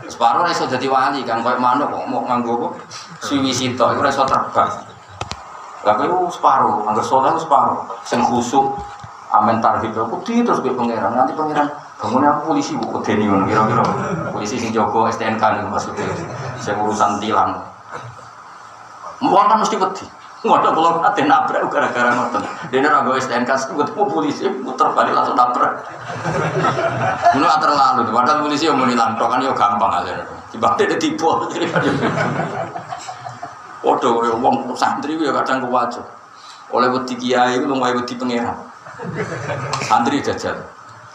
Separuh iso jadi wali kan kayak mana kok mau nganggo kok siwi sito itu iso terbang. Lah itu separuh, anggar soleh itu separuh. Sing khusuk amen tarhib di terus gue pangeran nanti pangeran bangunnya aku polisi buku deni kira-kira polisi sing jogo STNK nih maksudnya saya urusan tilang. Mau mesti peti. Ngono kalau nanti nabrak gara-gara ngoten. Dene ra gawe STNK ketemu polisi muter balik langsung nabrak. Ngono terlalu, padahal polisi yang mau nilantok kan yo gampang aja. Tiba tiba tipu. Waduh, wong santri ya kadang kuwajo. Oleh wedi kiai itu lumayan wedi pangeran. Santri jajal.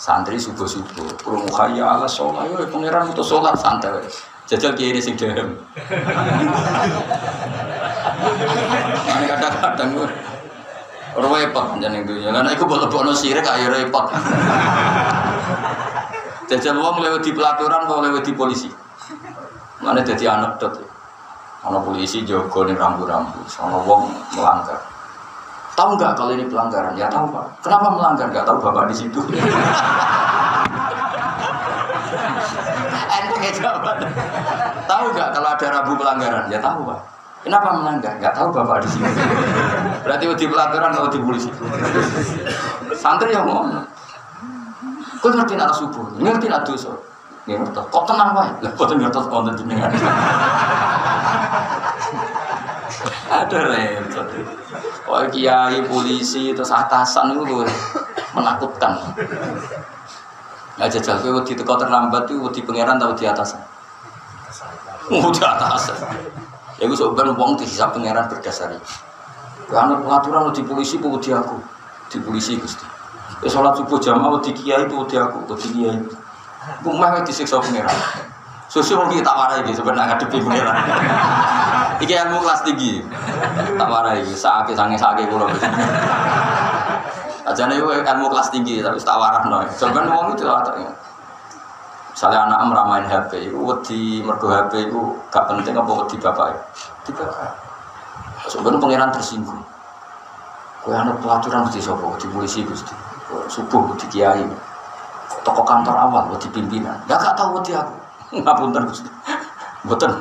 Santri subuh-subuh, kurung kaya ala sholat, yo pangeran itu sholat santai. Jajal ini sing dem. Ini kadang-kadang repot jangan itu ya. Karena aku boleh bono sirik ayo repot. Jajal uang lewat di pelaturan atau lewat di polisi. Mana jadi anekdot ya. Mana polisi jogo nih rambu-rambu, sama uang melanggar. Tahu nggak kalau ini pelanggaran? Ya tahu pak. Kenapa melanggar? Nggak tahu bapak di situ. Enteng jawaban. Tahu nggak kalau ada rambu pelanggaran? Ya tahu pak. Kenapa melanggar? Gak tahu bapak di sini. Berarti di pelaturan atau di polisi. Santri yang ngomong. Kau ngerti nak subuh, ngerti nak dosa. Ngerti. Kok tenang wae? Lah kok ngerti konten jenengan. Ada repot. Oh kiai polisi terus atasan itu menakutkan. Ya jajal kowe wedi terlambat itu wedi pangeran atau di atasan? Di atasan. Ya gue sebenarnya uang dihisap pangeran berdasar itu. Karena pengaturan di polisi bu di aku, di polisi gusti. Ya sholat subuh jamaah di kiai bu di aku, di kiai. Gue mah disiksa pangeran. Susu mungkin tak marah ini sebenarnya ngadepi pangeran. Iki ilmu kelas tinggi. Tak marah ini, sakit sange sakit. Aja nih ilmu kelas tinggi tapi tak warah nih. Sebenarnya uang itu ada. Misalnya anak meramain HP, itu wedi mergo HP itu gak penting apa wedi bapak Di bapak. Sebenarnya pangeran tersinggung. Kue anak pelaturan mesti sopo, di polisi gusti. Subuh di kiai. Toko kantor awal, wedi pimpinan. Gak gak tahu wedi aku. Ngapunten gusti. Betul.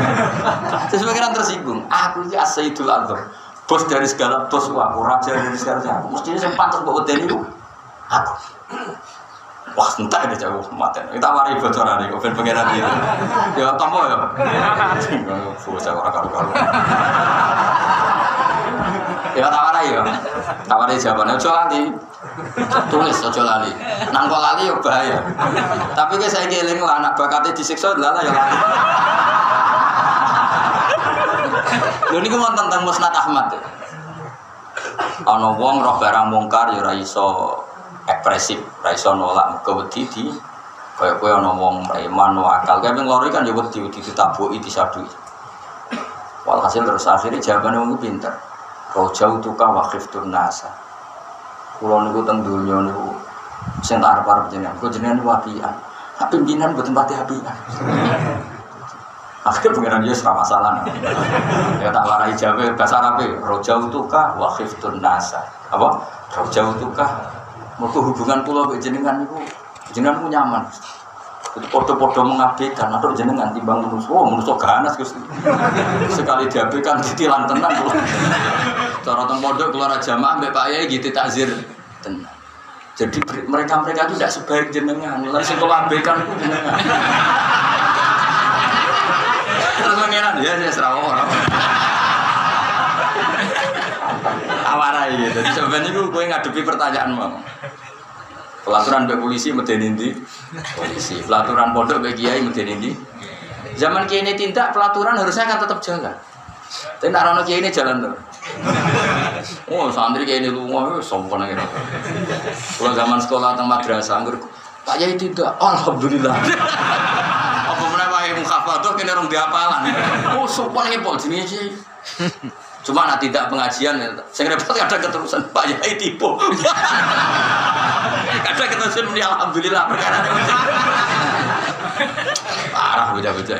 Terus pangeran tersinggung. Aku ini asyidul azam. Bos dari segala bos aku, raja dari segala. Mestinya sempat terus bawa itu. Aku. Wah, entah ini jauh mati. Kita mari bocoran nih, ben pengiran itu. Ya, tomo ya. Bocah orang karu karu. Ya tak marah ya. Tawari jawabannya ojo lali. Tulis ojo lali. Nang kok lali ya bahaya. Tapi kayak saya eling lah anak bakatnya disiksa lah ya lali. Lho niku wonten tentang Musnad Ahmad. Ana wong roh barang mungkar ya iso ekspresif, ora iso nolak mergo wedi di kaya kowe ana wong preman wakal. Kayak ping loro kan ya wedi wedi ditabuki disadui. Walhasil terus akhirnya jawabannya wong pinter. Roja utuka wakif nasa. Kulo niku teng dunya niku sing tak arep-arep jenengan. Kulo jenengan niku apian. Hak pimpinan mboten pati apian. Akhirnya pengiran dia serah masalah. ya tak warai jawab bahasa Arab Roja utuka wakif nasa. Apa? Roja utuka. Mereka hubungan pulau ke jenengan itu jenengan ku nyaman. Itu podo-podo mengabaikan atau jenengan timbang manusia. Oh, manusia ganas Gusti. Sekali diabaikan ditilang tenang. Cara teng keluar jamaah mbek Pak Yai gitu takzir tenang. Jadi mereka-mereka itu tidak sebaik jenengan. Lalu sing kula abaikan itu jenengan. Terus pengiran ya saya serah orang. Awarai gitu. Jadi sebenarnya gue gue ngadepi pertanyaan mau. Pelaturan be polisi medeni ndi? Polisi. Pelaturan pondok be kiai medeni ndi? Zaman kiai ini tindak pelaturan harusnya kan tetap jalan. Tapi nak rono kiai ini jalan tuh. Oh santri kiai ini lunga, sombong aja. Kalau zaman sekolah teng madrasah, anggur Pak Yai tidak, alhamdulillah. Apa mana Pak Yai mukhafadah kena orang diapalan. Oh sopan heboh jenis sih. Cuma nak tidak pengajian, saya repot ada keterusan Pak Yai tipu. Kadang keterusan muni alhamdulillah perkara Parah beda-beda.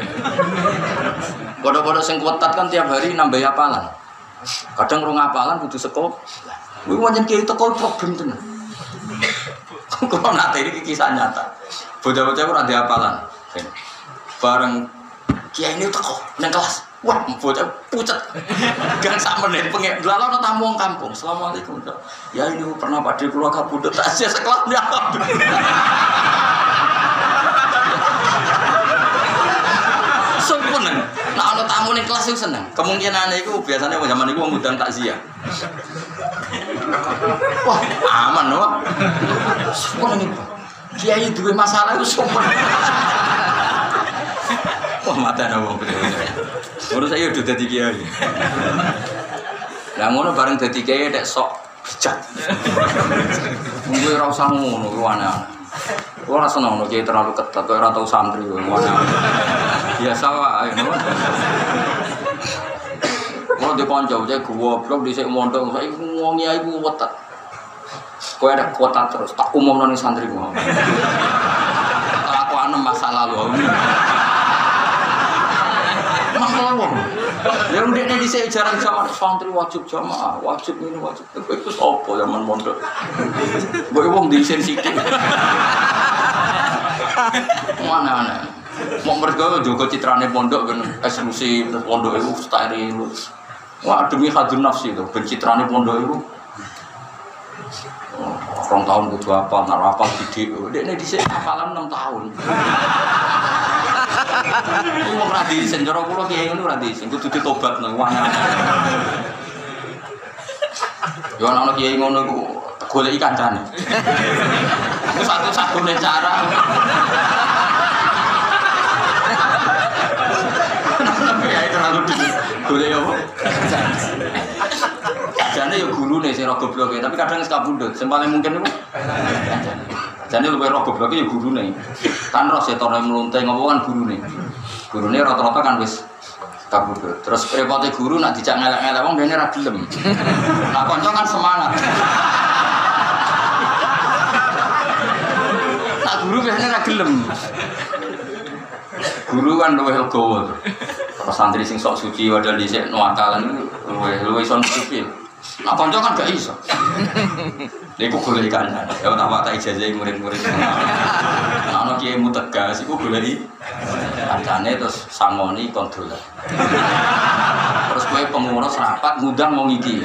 Bodoh-bodoh sing kuatat kan tiap hari nambah apalan. Kadang rong apalan kudu sekolah. Kuwi pancen kiai teko problem tenan. Kalau nanti ini kisah nyata. Bocah-bocah ora di apalan. Bareng kiai ini teko nang kelas. Wah, bocah pucet. Gang sak menit pengen. Lalu tamu wong kampung. Assalamualaikum. Ya ini pernah pada keluar kabudut tak sia sekelas dia. Sumpun. Nah, ana tamu ning kelas itu seneng. Kemungkinan itu biasanya zaman itu ngundang takziah. Wah, aman loh. Sumpun ini. Kiai dua masalah itu sumpun. Wah, mata ada wong. Menurut saya udah jadi kiai. Lah ngono bareng dadi kiai dek sok bijak. Mungkin ora usah ngono ruwana. Gue rasa nono kiai terlalu ketat, ora tau santri mana. Biasa wae no. Kalau di konco, saya goblok di sini mondok, saya ngomong ya ibu wetat. Kau ada kuota terus, tak umum noni santri gue. Aku anem masa lalu. Wong. Ya udah nih di sini jarang sama santri wajib jamaah, wajib ini wajib. Itu sopo zaman mondok. Gue wong di sini sidik. Mana mana. Mau mereka juga citrane pondok kan eksklusif pondok itu steril. Wah demi hadun nafsi itu pencitrane pondok itu. Orang tahun kudu apa, nak rapal didik. Dia ini di sini hafalan enam tahun. Ini mau radi senjoro pulau kiai ini radi sen kudu ditobat nang wana. Yo ana kiai ngono iku golek kancane. Itu satu-satunya cara. Ya terlalu dulu. Golek apa? Jane ya guru nih sing rogo bloke, tapi kadang wis kabundut. Sing paling mungkin itu. Jane luwih rogo bloke ya guru nih. Kan roh setone mlunte ngopo kan guru nih. Guru nih rata-rata kan wis kabudut. Terus repote guru nak dijak ngelak-ngelak wong dene ra gelem. Nah kanca kan semangat. Nak guru biasanya ra gelem. Guru kan luwih legowo. Terus santri sing sok suci padahal dhisik nuwakalan luwih luwih son suci. Nah kanca kan gak iso. Iku golek kanan. Ya tak watai ijazah murid-murid. Nah ana kiai mu tegas iku golek kancane terus sangoni kontrol. Terus kowe pengurus rapat ngundang wong iki.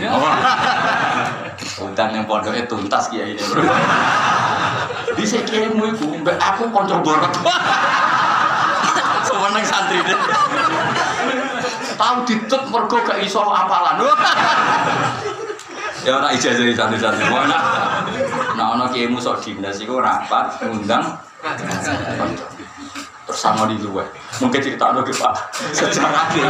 Undang yang pondoknya tuntas kiai ini. Di kiai mu iku mbak aku kanca borot. Semeneng santri deh. Tahu ditut mergo gak iso apalan. Ya ora ijazah santri-santri. Nah, nah ono kiai sok dinas iku rapat ngundang. Sama di luar. Mungkin cerita no pak. Sejarah ke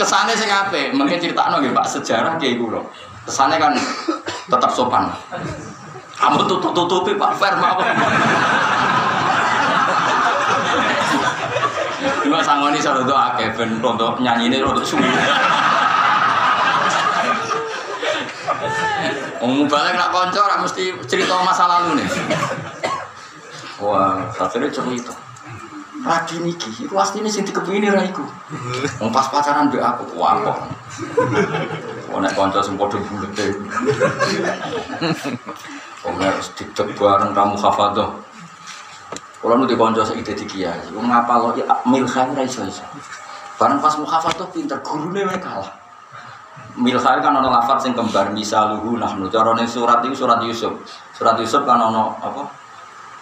kesannya sih ngape mungkin cerita no pak. Sejarah ke ibu loh kesannya kan tetap sopan. Kamu tutup tutupi pak. Fer apa Cuma sangoni itu akeh ben untuk nyanyi ini untuk suwi. Ngomong balik nak konco, mesti cerita masa lalu nih. Wah, akhirnya cerita. Ragi niki, itu ini sing dikepini raiku. Mau pas pacaran be aku, kok. Oh nek konco sing padha bulet e. Oh harus dicek bareng kamu hafadzah. Kalau nu dikonco sing ide di kiai, wong ngapal ya milkhan ra iso. Bareng pas mukhafadzah pinter, gurune wae kalah. Milkhan kan ana lafaz sing kembar misaluhu nahnu. Cara ning surat itu surat Yusuf. Surat Yusuf kan ana apa?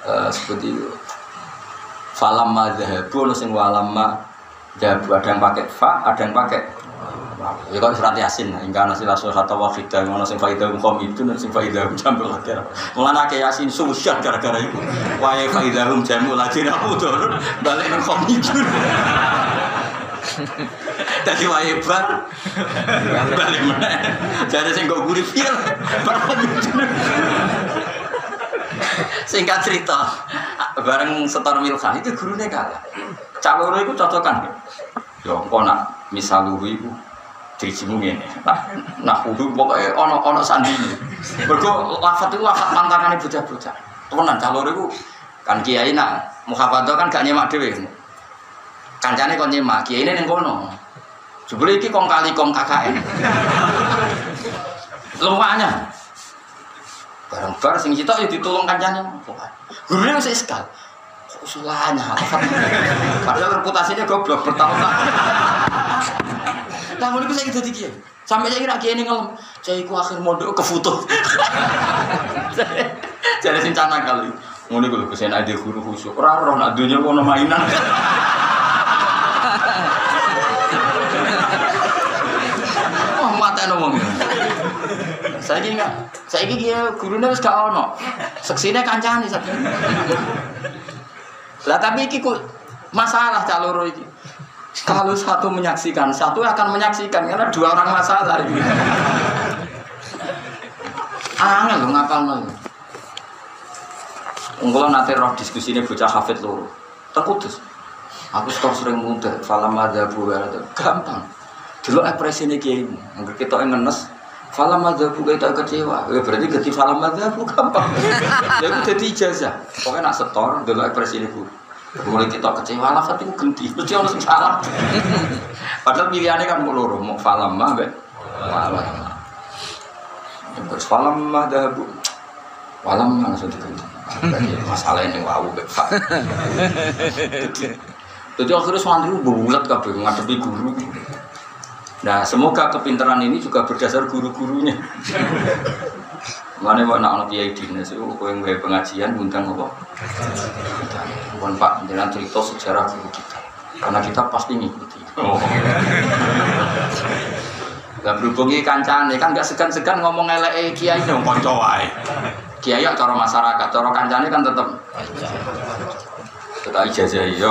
Eh seperti itu. Falam madhabu ono sing walamma dhahabu ada yang pakai fa, ada yang pakai Ya kan surat Yasin, hingga nasi lasul kata wafidah, mana sing faidah hum itu, dan sing faidah hum jamul akhir. Mulanya ke Yasin susah gara-gara itu. Wahai faidah hum jamul akhir, aku turun balik nang kom itu. Tadi wahai bar, balik mana? Jadi sing gue gurih itu. Singkat cerita, bareng setor milkan itu gurunya kalah. Calon itu cocokan. Ya, kok nak misaluhu itu dirijimu ini. Nah, nah kudu pokoknya ono ono sandi. Mergo lafat itu lafat pantangan bocah-bocah. Temenan calon itu kan kiai nak muhafadah kan gak nyemak dewe. Kancane kon nyemak, kiai ini yang kono. Jebule iki kong kali kong KKN. Lumaknya. Barang bar sing sitok ya ditulung kancane. Wis iskal. Kok usulanya Padahal reputasinya goblok bertahun-tahun. Nah, mulai saya jadi kiai. Sampai saya kira ini ngelem. Saya iku akhir ke foto. Jadi sing cana kali. Ngono iku lho kesen ade guru khusyuk. Ora roh nak dunya kono mainan. Wah, mata ngomong. Saya ini enggak, saya ini dia gurunya wis gak ono. Seksine kancane sak. Lah tapi iki kok masalah caloro iki. Kalau satu menyaksikan, satu akan menyaksikan karena dua orang masalah ini. Angel lo ngapal lo. Unggulan nanti roh diskusi ini bocah hafid loro. Terputus. Aku stok sering muda, falam ada buah gampang. Dulu ekspresi ini kiai, nggak kita yang ngenes. Falam ada buah kita kecewa. Ya berarti ganti falam ada buah gampang. Ya itu jadi ijazah. Pokoknya nak setor, dulu ekspresi ini. Mulai kita kecewa lafat itu ganti, mesti orang salah. Padahal pilihannya kan mau loro, mau falam mah be, falam. Terus falam mah dahabu, falam mah langsung diganti. Masalah ini wow be, Jadi akhirnya santri bulat kabeh ngadepi guru. Nah, semoga kepintaran ini juga berdasar guru-gurunya. Mana mau nak kiai dinas itu kau yang pengajian undang apa? Bukan Pak, jangan cerita sejarah guru kita, karena kita pasti ngikuti. Oh. Gak berhubungi kancane kan gak segan-segan ngomong elek kiai dong konco wae. Kiai cara masyarakat, cara kancane kan tetep tetap ijazah iya.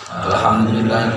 Alhamdulillah